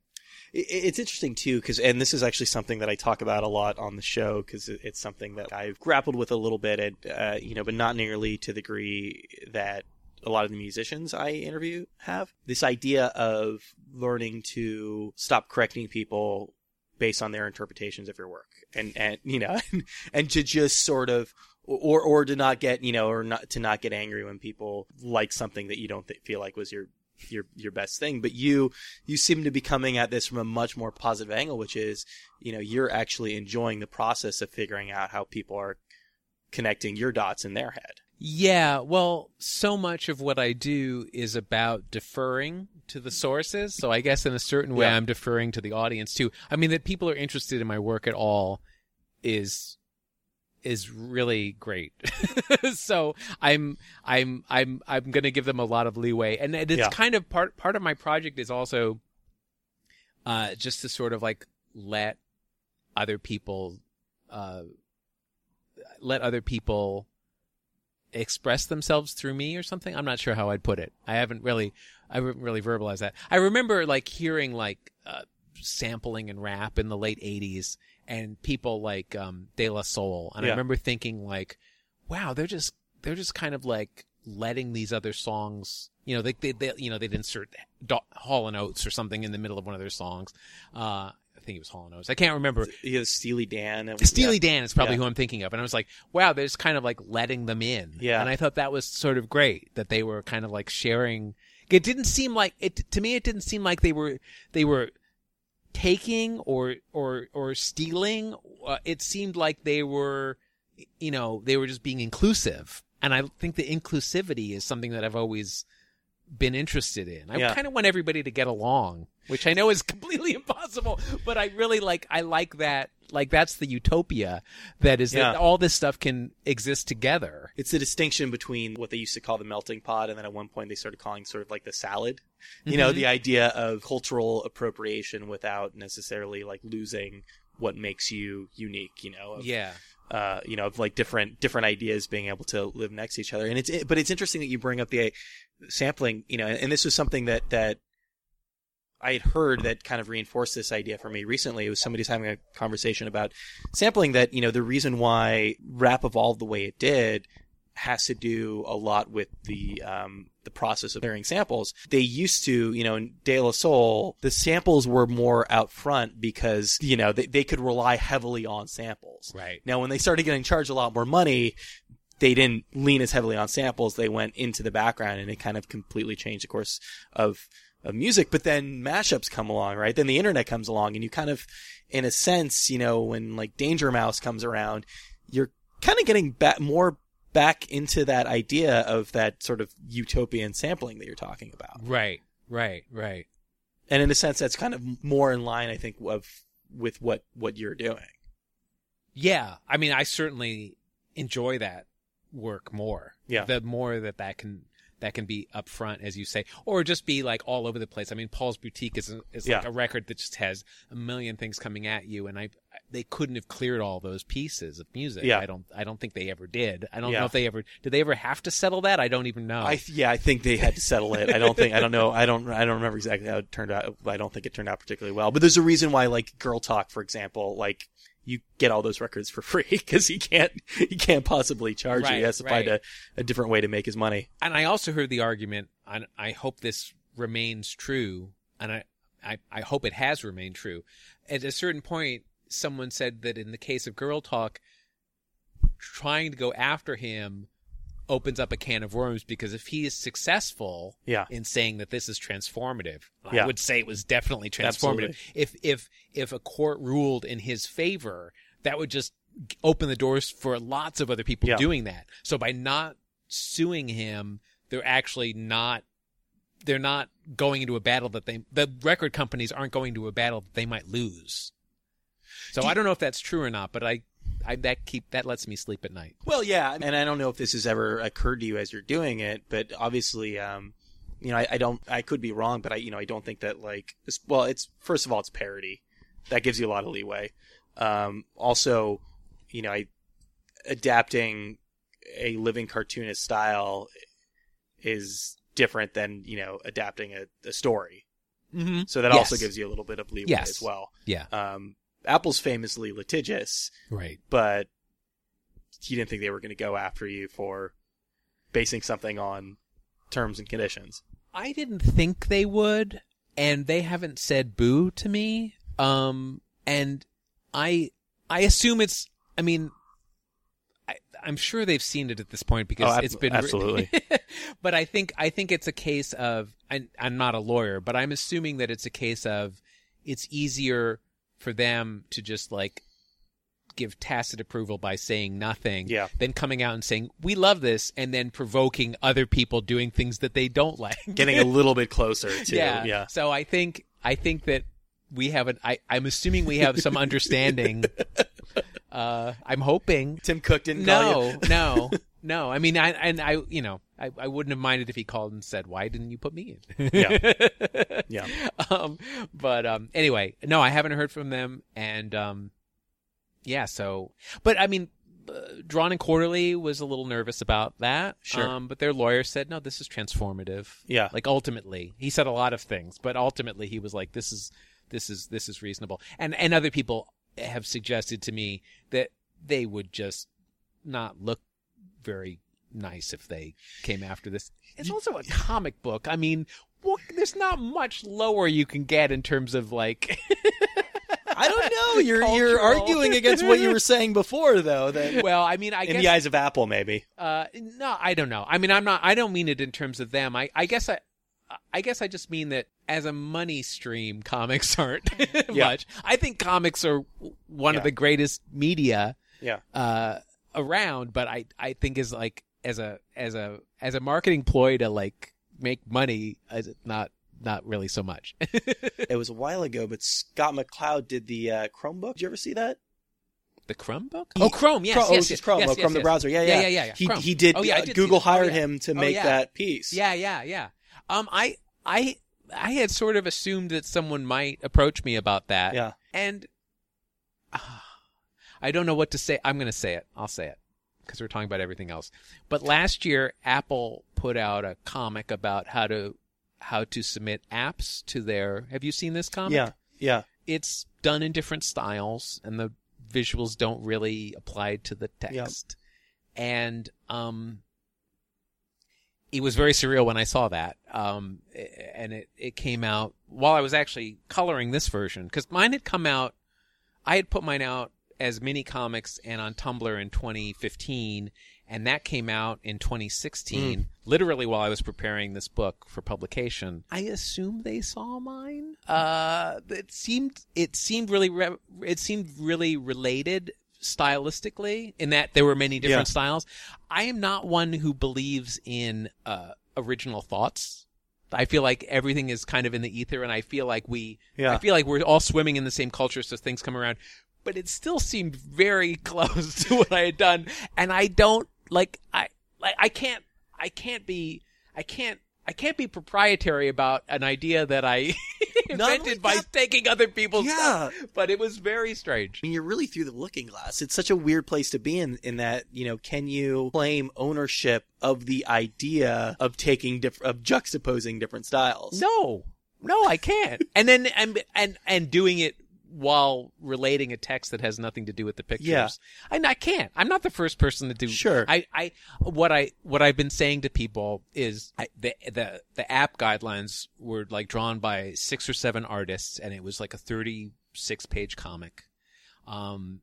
It- It's interesting too, because and this is actually something that I talk about a lot on the show because it's something that I've grappled with a little bit, at, uh, you know, but not nearly to the degree that a lot of the musicians I interview have. This idea of learning to stop correcting people based on their interpretations of your work, and and you know, and to just sort of. Or, or to not get, you know, or not to not get angry when people like something that you don't th- feel like was your your your best thing. But you you seem to be coming at this from a much more positive angle, which is, you know, you're actually enjoying the process of figuring out how people are connecting your dots in their head. Yeah, well, so much of what I do is about deferring to the sources. So I guess in a certain way, Yeah. I'm deferring to the audience too. I mean, that people are interested in my work at all is is really great. so I'm I'm I'm I'm going to give them a lot of leeway, and it's Yeah. kind of part part of my project is also uh, just to sort of like let other people uh, let other people express themselves through me or something. I'm not sure how I'd put it. I haven't really, I haven't really verbalized that. I remember like hearing like uh, sampling and rap in the late '80s, and people like um, De La Soul, and I remember thinking like, wow, they're just they're just kind of like letting these other songs. You know, they they, they you know they'd insert Hall and Oates or something in the middle of one of their songs. Uh, think it was Hall and Oates. I can't remember. You know, Steely Dan. And, Steely yeah. Dan is probably Yeah. who I'm thinking of. And I was like, wow, they're just kind of like letting them in. Yeah. And I thought that was sort of great that they were kind of like sharing. It didn't seem like it to me. It didn't seem like they were they were taking or or or stealing. Uh, it seemed like they were, you know, they were just being inclusive, and I think the inclusivity is something that I've always been interested in. I Yeah. kind of want everybody to get along, which I know is completely impossible, but I really like I like that like that's the utopia that is that all this stuff can exist together. It's the distinction between what they used to call the melting pot, and then at one point they started calling sort of like the salad. You know, Mhm. the idea of cultural appropriation without necessarily like losing what makes you unique. You know, of, Yeah. uh, you know, of like different different ideas being able to live next to each other. And it's but it's interesting that you bring up the sampling. You know, and this was something that that I had heard that kind of reinforced this idea for me recently. It was somebody's having a conversation about sampling that you know the reason why rap evolved the way it did has to do a lot with the um, the process of clearing samples. They used to, you know, in De La Soul, the samples were more out front because you know they, they could rely heavily on samples. Right. Now, when they started getting charged a lot more money, they didn't lean as heavily on samples. They went into the background, and it kind of completely changed the course of of music. But then mashups come along, right? Then the internet comes along, and you kind of, in a sense, you know, when like Danger Mouse comes around, you're kind of getting back more back into that idea of that sort of utopian sampling that you're talking about. Right. Right. Right. And in a sense, that's kind of more in line, I think, of with what what you're doing. Yeah, I mean, I certainly enjoy that work more. Yeah. the more that that can that can be upfront, as you say, or just be like all over the place. I mean, Paul's Boutique is is like a record that just has a million things coming at you, and I they couldn't have cleared all those pieces of music. Yeah. I don't I don't think they ever did. I don't Yeah. know if they ever did. They ever have to settle that? I don't even know. I yeah, I think they had to settle it. I don't think I don't know. I don't I don't remember exactly how it turned out. I don't think it turned out particularly well. But there's a reason why, like Girl Talk, for example, like you get all those records for free because he can't he can't possibly charge you. Right, He has to find a, a different way to make his money. and I also heard the argument, and I hope this remains true, and I, I, I hope it has remained true. At a certain point, someone said that in the case of Girl Talk, trying to go after him opens up a can of worms because if he is successful Yeah. in saying that this is transformative, I would say it was definitely transformative. Absolutely. If if if a court ruled in his favor, that would just open the doors for lots of other people Yeah. doing that. So by not suing him, they're actually not they're not going into a battle that they the record companies aren't going to a battle that they might lose. So Do I don't know if that's true or not, but I, I that keep that lets me sleep at night. Well, yeah, and I don't know if this has ever occurred to you as you're doing it, but obviously, um, you know, I, I don't, I could be wrong, but I, you know, I don't think that like, this, well, it's first of all, it's parody, that gives you a lot of leeway. Um, also, you know, I, adapting a living cartoonist style is different than you know adapting a, a story, Mm-hmm. so that Yes. also gives you a little bit of leeway Yes. as well. Yeah. Um, Apple's famously litigious, Right. but he didn't think they were going to go after you for basing something on terms and conditions. I didn't think they would, and they haven't said boo to me. Um, and I, I assume it's. I mean, I, I'm sure they've seen it at this point because Oh, ab- it's been absolutely. but I think I think it's a case of. And I'm not a lawyer, but I'm assuming that it's a case of. It's easier for them to just like give tacit approval by saying nothing Yeah. than coming out and saying we love this and then provoking other people doing things that they don't like Getting a little bit closer to yeah. yeah. So I think I think that we have an. I, I'm assuming we have some understanding. uh, I'm hoping. Tim Cook didn't. No, no, no. I mean, I and I, you know, I, I wouldn't have minded if he called and said, "Why didn't you put me in?" Yeah. Yeah. Um, but um, anyway, no, I haven't heard from them, and um, yeah. So, but I mean. Uh, Drawn and Quarterly was a little nervous about that. Sure. Um, but their lawyer said, no, this is transformative Yeah. like ultimately he said a lot of things but ultimately he was like this is this is this is reasonable and and other people have suggested to me that they would just not look very nice if they came after this it's also a comic book i mean well, there's not much lower you can get in terms of like I don't know. You're you're arguing against what you were saying before, though. That well i mean i in guess the eyes of Apple, maybe. Uh, no, I don't know. I mean, I'm not. I don't mean it in terms of them. I, I guess I, I guess I just mean that as a money stream, comics aren't Yeah. much. I think comics are one Yeah. of the greatest media Yeah. uh, around, but I I think is like as a as a as a marketing ploy to like make money, it not not really so much. It was a while ago, but Scott McCloud did the uh, Chromebook. Did you ever see that? the Chromebook? Oh, Chrome. Yes, Chrome, yes, oh, yes, Chrome, yes, oh, yes, Chrome the yes. browser. Yeah, yeah, yeah, yeah, yeah. yeah. He he did. Oh, yeah, uh, did Google that. Oh, hired yeah. him to Oh, make yeah. that piece. Yeah, yeah, yeah. Um, I, I, I had sort of assumed that someone might approach me about that. Yeah. And ah, I don't know what to say. I'm going to say it. I'll say it because we're talking about everything else. But last year, Apple put out a comic about how to how to submit apps to their. Have you seen this comic? Yeah. Yeah. It's done in different styles, and the visuals don't really apply to the text. And um, it was very surreal when I saw that. Um, and it, it came out while I was actually coloring this version because mine had come out. I had put mine out as mini comics and on Tumblr in 2015, and that came out in 2016, literally while I was preparing this book for publication. I assume they saw mine. Uh, it seemed it seemed really re- it seemed really related stylistically in that there were many different Yeah. styles. I am not one who believes in uh, original thoughts. I feel like everything is kind of in the ether, and I feel like we, Yeah. I feel like we're all swimming in the same culture, so things come around. But it still seemed very close to what I had done, and I don't like I like I can't I can't be I can't I can't be proprietary about an idea that I invented by that- taking other people's Yeah. stuff. But it was very strange. I mean, you're really through the looking glass. It's such a weird place to be in, in that, you know, can you claim ownership of the idea of taking diff- of juxtaposing different styles? No, no, I can't. and then and and and doing it while relating a text that has nothing to do with the pictures. Yeah. and I can't. I'm not the first person to do. Sure. I, I what I what I've been saying to people is I, the the the app guidelines were like drawn by six or seven artists, and it was like a 36 page comic. Um,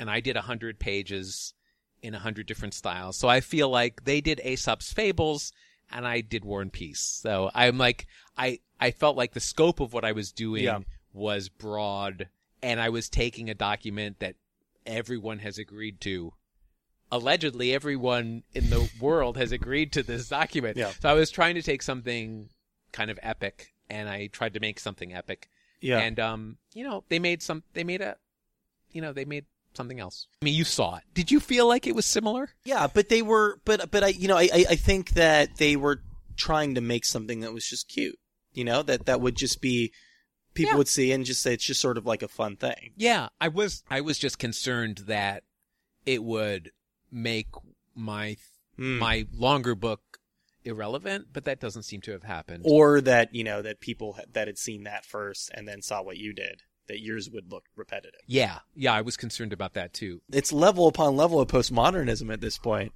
and I did a hundred pages in a hundred different styles. So I feel like they did Aesop's Fables and I did War and Peace. So I'm like, I, I felt like the scope of what I was doing Yeah. Was broad and I was taking a document that everyone has agreed to. Allegedly, everyone in the world has agreed to this document. Yeah. So I was trying to take something kind of epic and I tried to make something epic. Yeah. And um, you know, they made some they made a you know, they made something else. I mean, you saw it. Did you feel like it was similar? Yeah, but they were, but but I, you know, I I I think that they were trying to make something that was just cute. You know, that that would just be people Yeah. would see and just say it's just sort of like a fun thing. Yeah, I was I was just concerned that it would make my Hmm. my longer book irrelevant, but that doesn't seem to have happened. or that you know that people that had seen that first and then saw what you did, that yours would look repetitive. yeah, yeah, I was concerned about that too. It's level upon level of postmodernism at this point.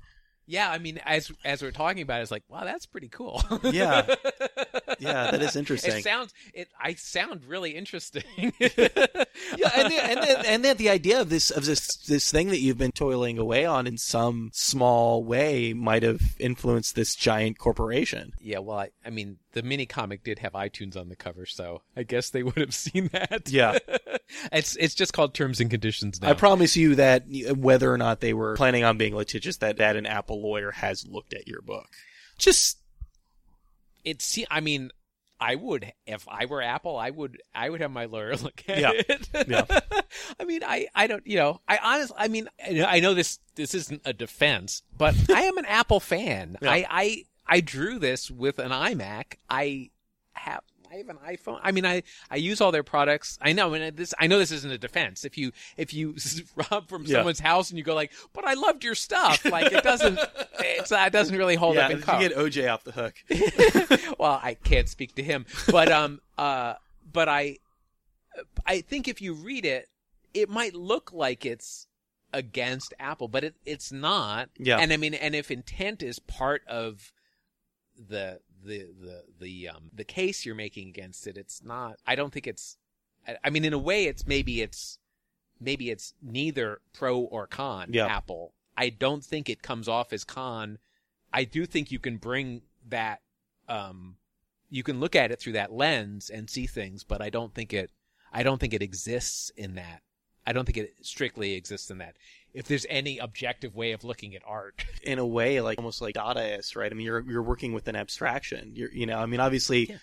Yeah, I mean, as as we're talking about, it, it's like, wow, that's pretty cool. Yeah. Yeah, that is interesting. It sounds it. I sound really interesting. yeah, and then, and then, and then the idea of this of this this thing that you've been toiling away on in some small way might have influenced this giant corporation. Yeah, well, I, I mean, the mini comic did have iTunes on the cover, so I guess they would have seen that. Yeah. it's it's just called Terms and Conditions now. I promise you that whether or not they were planning on being litigious, that that an Apple lawyer has looked at your book. Just it's. I mean, I would if I were Apple, I would I would have my lawyer look at Yeah. it. Yeah. I mean, I I don't you know I honestly I mean I know- I know this this isn't a defense, but I am an Apple fan. Yeah. I I I drew this with an iMac. I have. I have an iPhone. I mean, I, I use all their products. I know, and this I know this isn't a defense. If you if you rob from Yeah. someone's house and you go like, "But I loved your stuff," like it doesn't, it's, it doesn't really hold yeah, up in you get OJ off the hook. well, I can't speak to him, but um, uh, but I, I think if you read it, it might look like it's against Apple, but it it's not. Yeah. And I mean, and if intent is part of the the the the um the case you're making against it, it's not. I don't think it's. I, I mean, in a way, it's maybe it's maybe it's neither pro or con Yeah. Apple. I don't think it comes off as con. I do think you can bring that um you can look at it through that lens and see things, but I don't think it I don't think it exists in that. I don't think it strictly exists in that. If there's any objective way of looking at art. in a way like almost like Dadaist, right? I mean, you're you're working with an abstraction. You're you know, I mean, obviously, Yeah.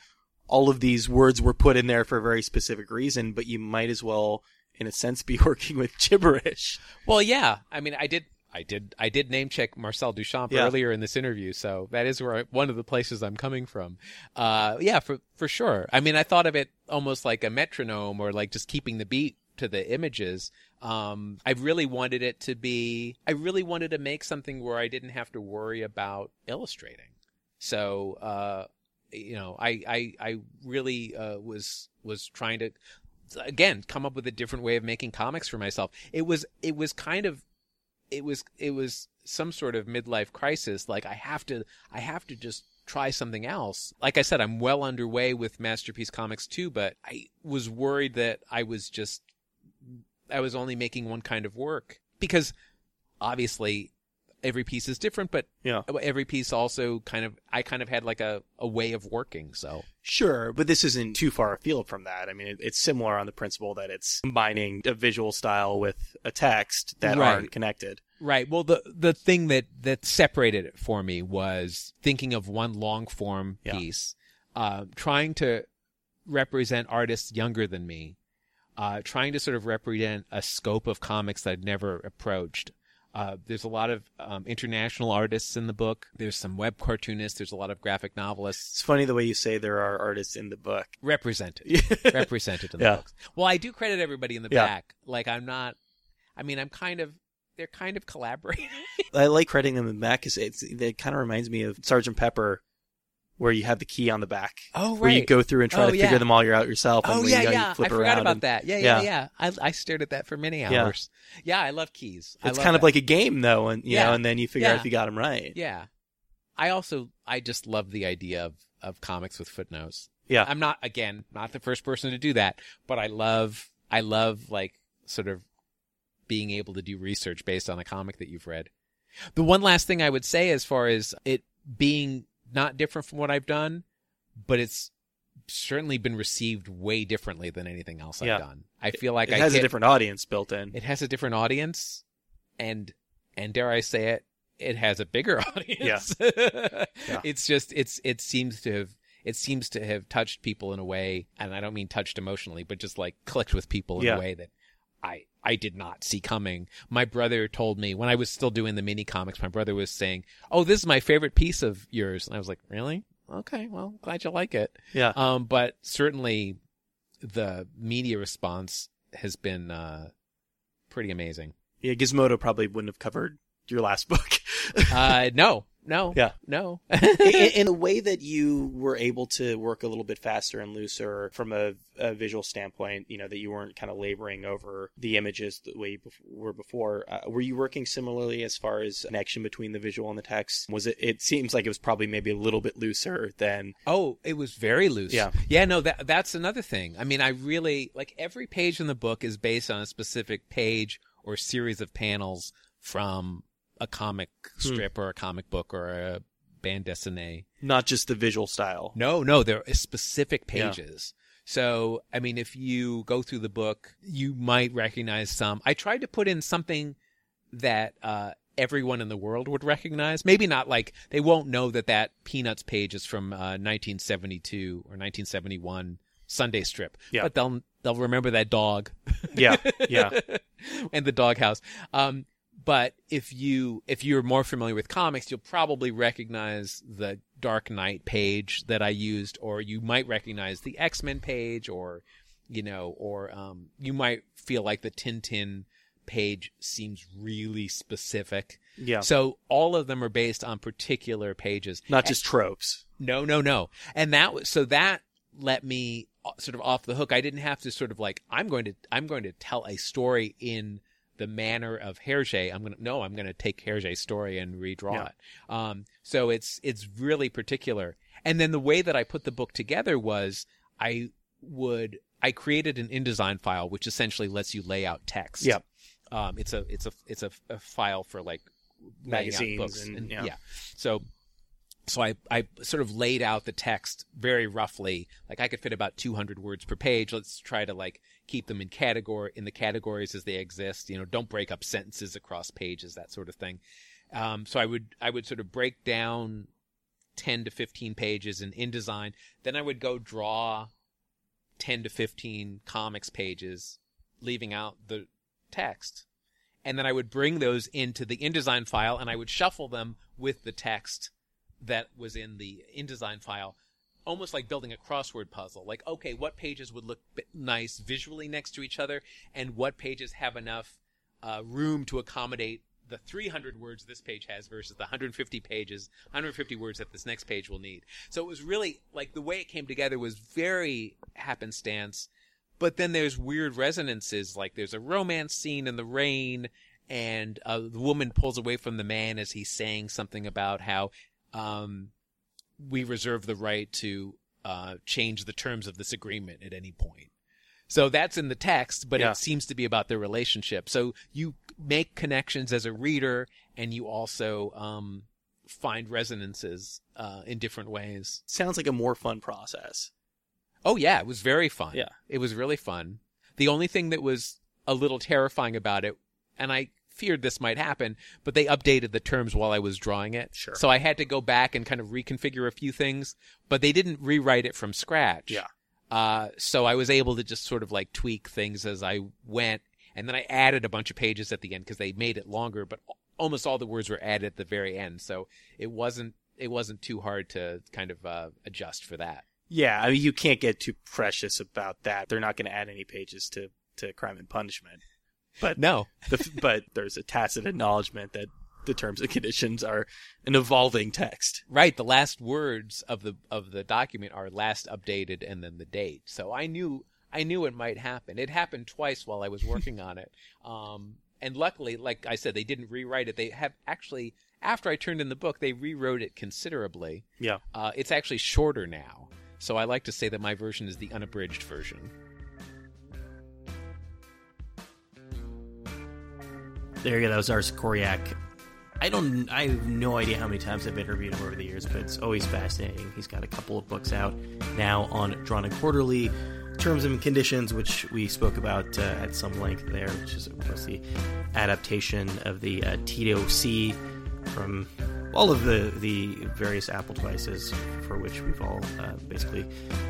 all of these words were put in there for a very specific reason, but you might as well, in a sense, be working with gibberish. Well, yeah. I mean, I did I did I did name check Marcel Duchamp Yeah. earlier in this interview, so that is where I, one of the places I'm coming from. Uh, yeah, for for sure. I mean, I thought of it almost like a metronome or like just keeping the beat to the images. Um, I really wanted it to be. I really wanted to make something where I didn't have to worry about illustrating. So, uh, you know, I I I really uh, was was trying to again come up with a different way of making comics for myself. It was it was kind of it was it was some sort of midlife crisis like I have to I have to just try something else. Like I said I'm well underway with Masterpiece Comics 2, but I was worried that I was just I was only making one kind of work because obviously every piece is different, but Yeah. every piece also kind of I kind of had like a, a way of working. So Sure, but this isn't too far afield from that. I mean, it, it's similar on the principle that it's combining a visual style with a text that Right. aren't connected. Right. Well, the the thing that that separated it for me was thinking of one long form Yeah. piece, uh, trying to represent artists younger than me, uh, trying to sort of represent a scope of comics that I'd never approached. Uh, there's a lot of um, international artists in the book. There's some web cartoonists. There's a lot of graphic novelists It's funny the way you say there are artists in the book. represented represented in the Yeah. books. Well, I do credit everybody in the Yeah. back. Like I'm not. I mean, I'm kind of. They're kind of collaborating. I like crediting them in the back because it kind of reminds me of Sergeant Pepper, where you have the key on the back. Oh, Where you go through and try Oh, to yeah. figure them all out yourself. and Oh yeah, you, yeah. You I forgot around about and- that. Yeah, yeah, yeah. yeah. I I stared at that for many hours. Yeah, I love keys. I It's love kind of like a game though, and you know, and then you figure out if you got them right. yeah. I also I just love the idea of of comics with footnotes. Yeah. I'm not again not the first person to do that, but I love I love like sort of being able to do research based on a comic that you've read. The one last thing I would say as far as it being not different from what I've done, but it's certainly been received way differently than anything else Yeah. I've done. I feel like it I has a different audience built in. it has a different audience and and dare I say it, it has a bigger audience. Yeah. It's just it's it seems to have it seems to have touched people in a way and I don't mean touched emotionally, but just like clicked with people in Yeah. a way that I I did not see coming. My brother told me when I was still doing the mini comics, my brother was saying, "Oh, this is my favorite piece of yours." And I was like, "Really? Okay, well, glad you like it." yeah. Um, but certainly the media response has been uh, pretty amazing. yeah, Gizmodo probably wouldn't have covered your last book. Uh, no, no, Yeah. no. in, in a way that you were able to work a little bit faster and looser from a, a visual standpoint, you know, that you weren't kind of laboring over the images the way you bef- were before. Uh, were you working similarly as far as connection between the visual and the text? Was it? It seems like it was probably maybe a little bit looser than. oh, it was very loose. Yeah. yeah. No, that that's another thing. I mean, I really like every page in the book is based on a specific page or series of panels from a comic strip or a comic book or a band dessinée. Not just the visual style. No, no, there are specific Yeah. pages. So, I mean, if you go through the book, you might recognize some. I tried to put in something that uh, everyone in the world would recognize. Maybe not like they won't know that that Peanuts page is from uh, 1972 or 1971 Sunday strip, Yeah. but they'll they'll remember that dog Yeah, yeah, and the doghouse. Um, but if you if you're more familiar with comics, you'll probably recognize the Dark Knight page that I used, or you might recognize the X Men page, or you know, or um, you might feel like the Tintin page seems really specific. yeah. So all of them are based on particular pages. Not just tropes. No, no, no. And that was so that let me uh, sort of off the hook. I didn't have to sort of like I'm going to I'm going to tell a story in the manner of Hergé. I'm gonna no, I'm gonna take Hergé's story and redraw Yeah. it. Um, so it's it's really particular. And then the way that I put the book together was I would I created an InDesign file which essentially lets you lay out text. Yeah. Um, it's a it's a it's a, a file for like Magazines books and- yeah. So so I, I sort of laid out the text very roughly. Like I could fit about 200 words per page. Let's try to like keep them in category in the categories as they exist. You know, don't break up sentences across pages, that sort of thing. Um, so I would I would sort of break down 10 to 15 pages in InDesign. Then I would go draw 10 to 15 comics pages, leaving out the text. And then I would bring those into the InDesign file and I would shuffle them with the text that was in the InDesign file, almost like building a crossword puzzle. Like, okay, what pages would look nice visually next to each other, and what pages have enough uh, room to accommodate the 300 words this page has versus the 150 pages, 150 words that this next page will need. So it was really like the way it came together was very happenstance. But then there's weird resonances, like there's a romance scene in the rain, and uh, the woman pulls away from the man as he's saying something about how um, we reserve the right to uh, change the terms of this agreement at any point. So that's in the text, but Yeah. it seems to be about their relationship. So you make connections as a reader, and you also um, find resonances uh, in different ways. Sounds like a more fun process. Oh yeah, it was very fun. Yeah. It was really fun. The only thing that was a little terrifying about it, and I feared this might happen, but they updated the terms while I was drawing it. Sure. So I had to go back and kind of reconfigure a few things, but they didn't rewrite it from scratch. Yeah. Uh, so I was able to just sort of like tweak things as I went, and then I added a bunch of pages at the end because they made it longer, but almost all the words were added at the very end, so it wasn't it wasn't too hard to kind of uh, adjust for that. Yeah, I mean, you can't get too precious about that. They're not going to add any pages to, to Crime and Punishment. But No, the, but there's a tacit acknowledgement that the terms and conditions are an evolving text. Right, the last words of the of the document are last updated and then the date. So I knew I knew it might happen. It happened twice while I was working on it. Um, and luckily, like I said, they didn't rewrite it. They have actually after I turned in the book, they rewrote it considerably. Yeah. Uh, it's actually shorter now. So I like to say that my version is the unabridged version. There you go. That was R. Sikoryak. I don't. I have no idea how many times I've interviewed him over the years, but it's always fascinating. He's got a couple of books out now on Drawn and Quarterly, Terms and Conditions, which we spoke about uh, at some length there, which is of course the adaptation of the uh, Tito C from all of the the various Apple devices for which we've all uh, basically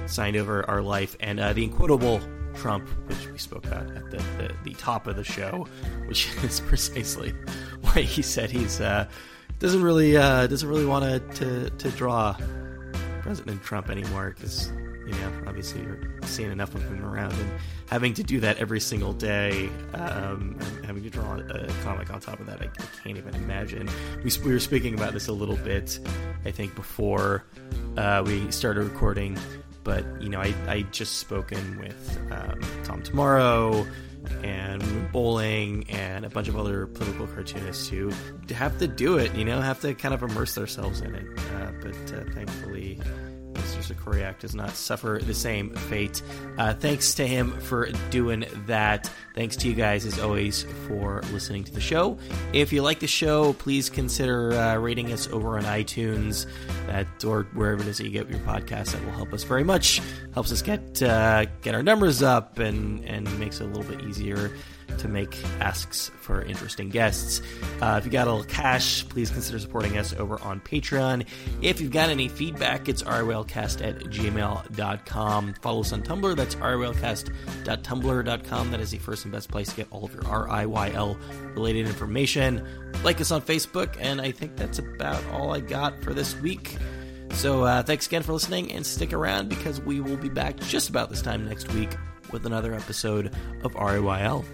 signed over our life, and uh, the Unquotable Trump, which we spoke about at the, the, the top of the show, which is precisely why he said he's uh, doesn't really uh, doesn't really want to, to to draw President Trump anymore because you know obviously you're seeing enough of him around and having to do that every single day, um, having to draw a comic on top of that, I, I can't even imagine. We, we were speaking about this a little bit, I think, before uh, we started recording, but you know, I I just spoken with um, Tom Tomorrow and Bolling and a bunch of other political cartoonists who have to do it, you know, have to kind of immerse themselves in it. Uh, but uh, thankfully, Mr. Sikoryak does not suffer the same fate. Uh, thanks to him for doing that. Thanks to you guys, as always, for listening to the show. If you like the show, please consider uh, rating us over on iTunes that, or wherever it is that you get your podcast. That will help us very much. Helps us get uh, get our numbers up and, and makes it a little bit easier to make asks for interesting guests. Uh, if you got a little cash, please consider supporting us over on Patreon. If you've got any feedback, it's riylcast at gmail.com. Follow us on Tumblr. That's riylcast.tumblr.com. That is the first and best place to get all of your RIYL related information. Like us on Facebook, and I think that's about all I got for this week. So uh, thanks again for listening, and stick around because we will be back just about this time next week with another episode of RIYL.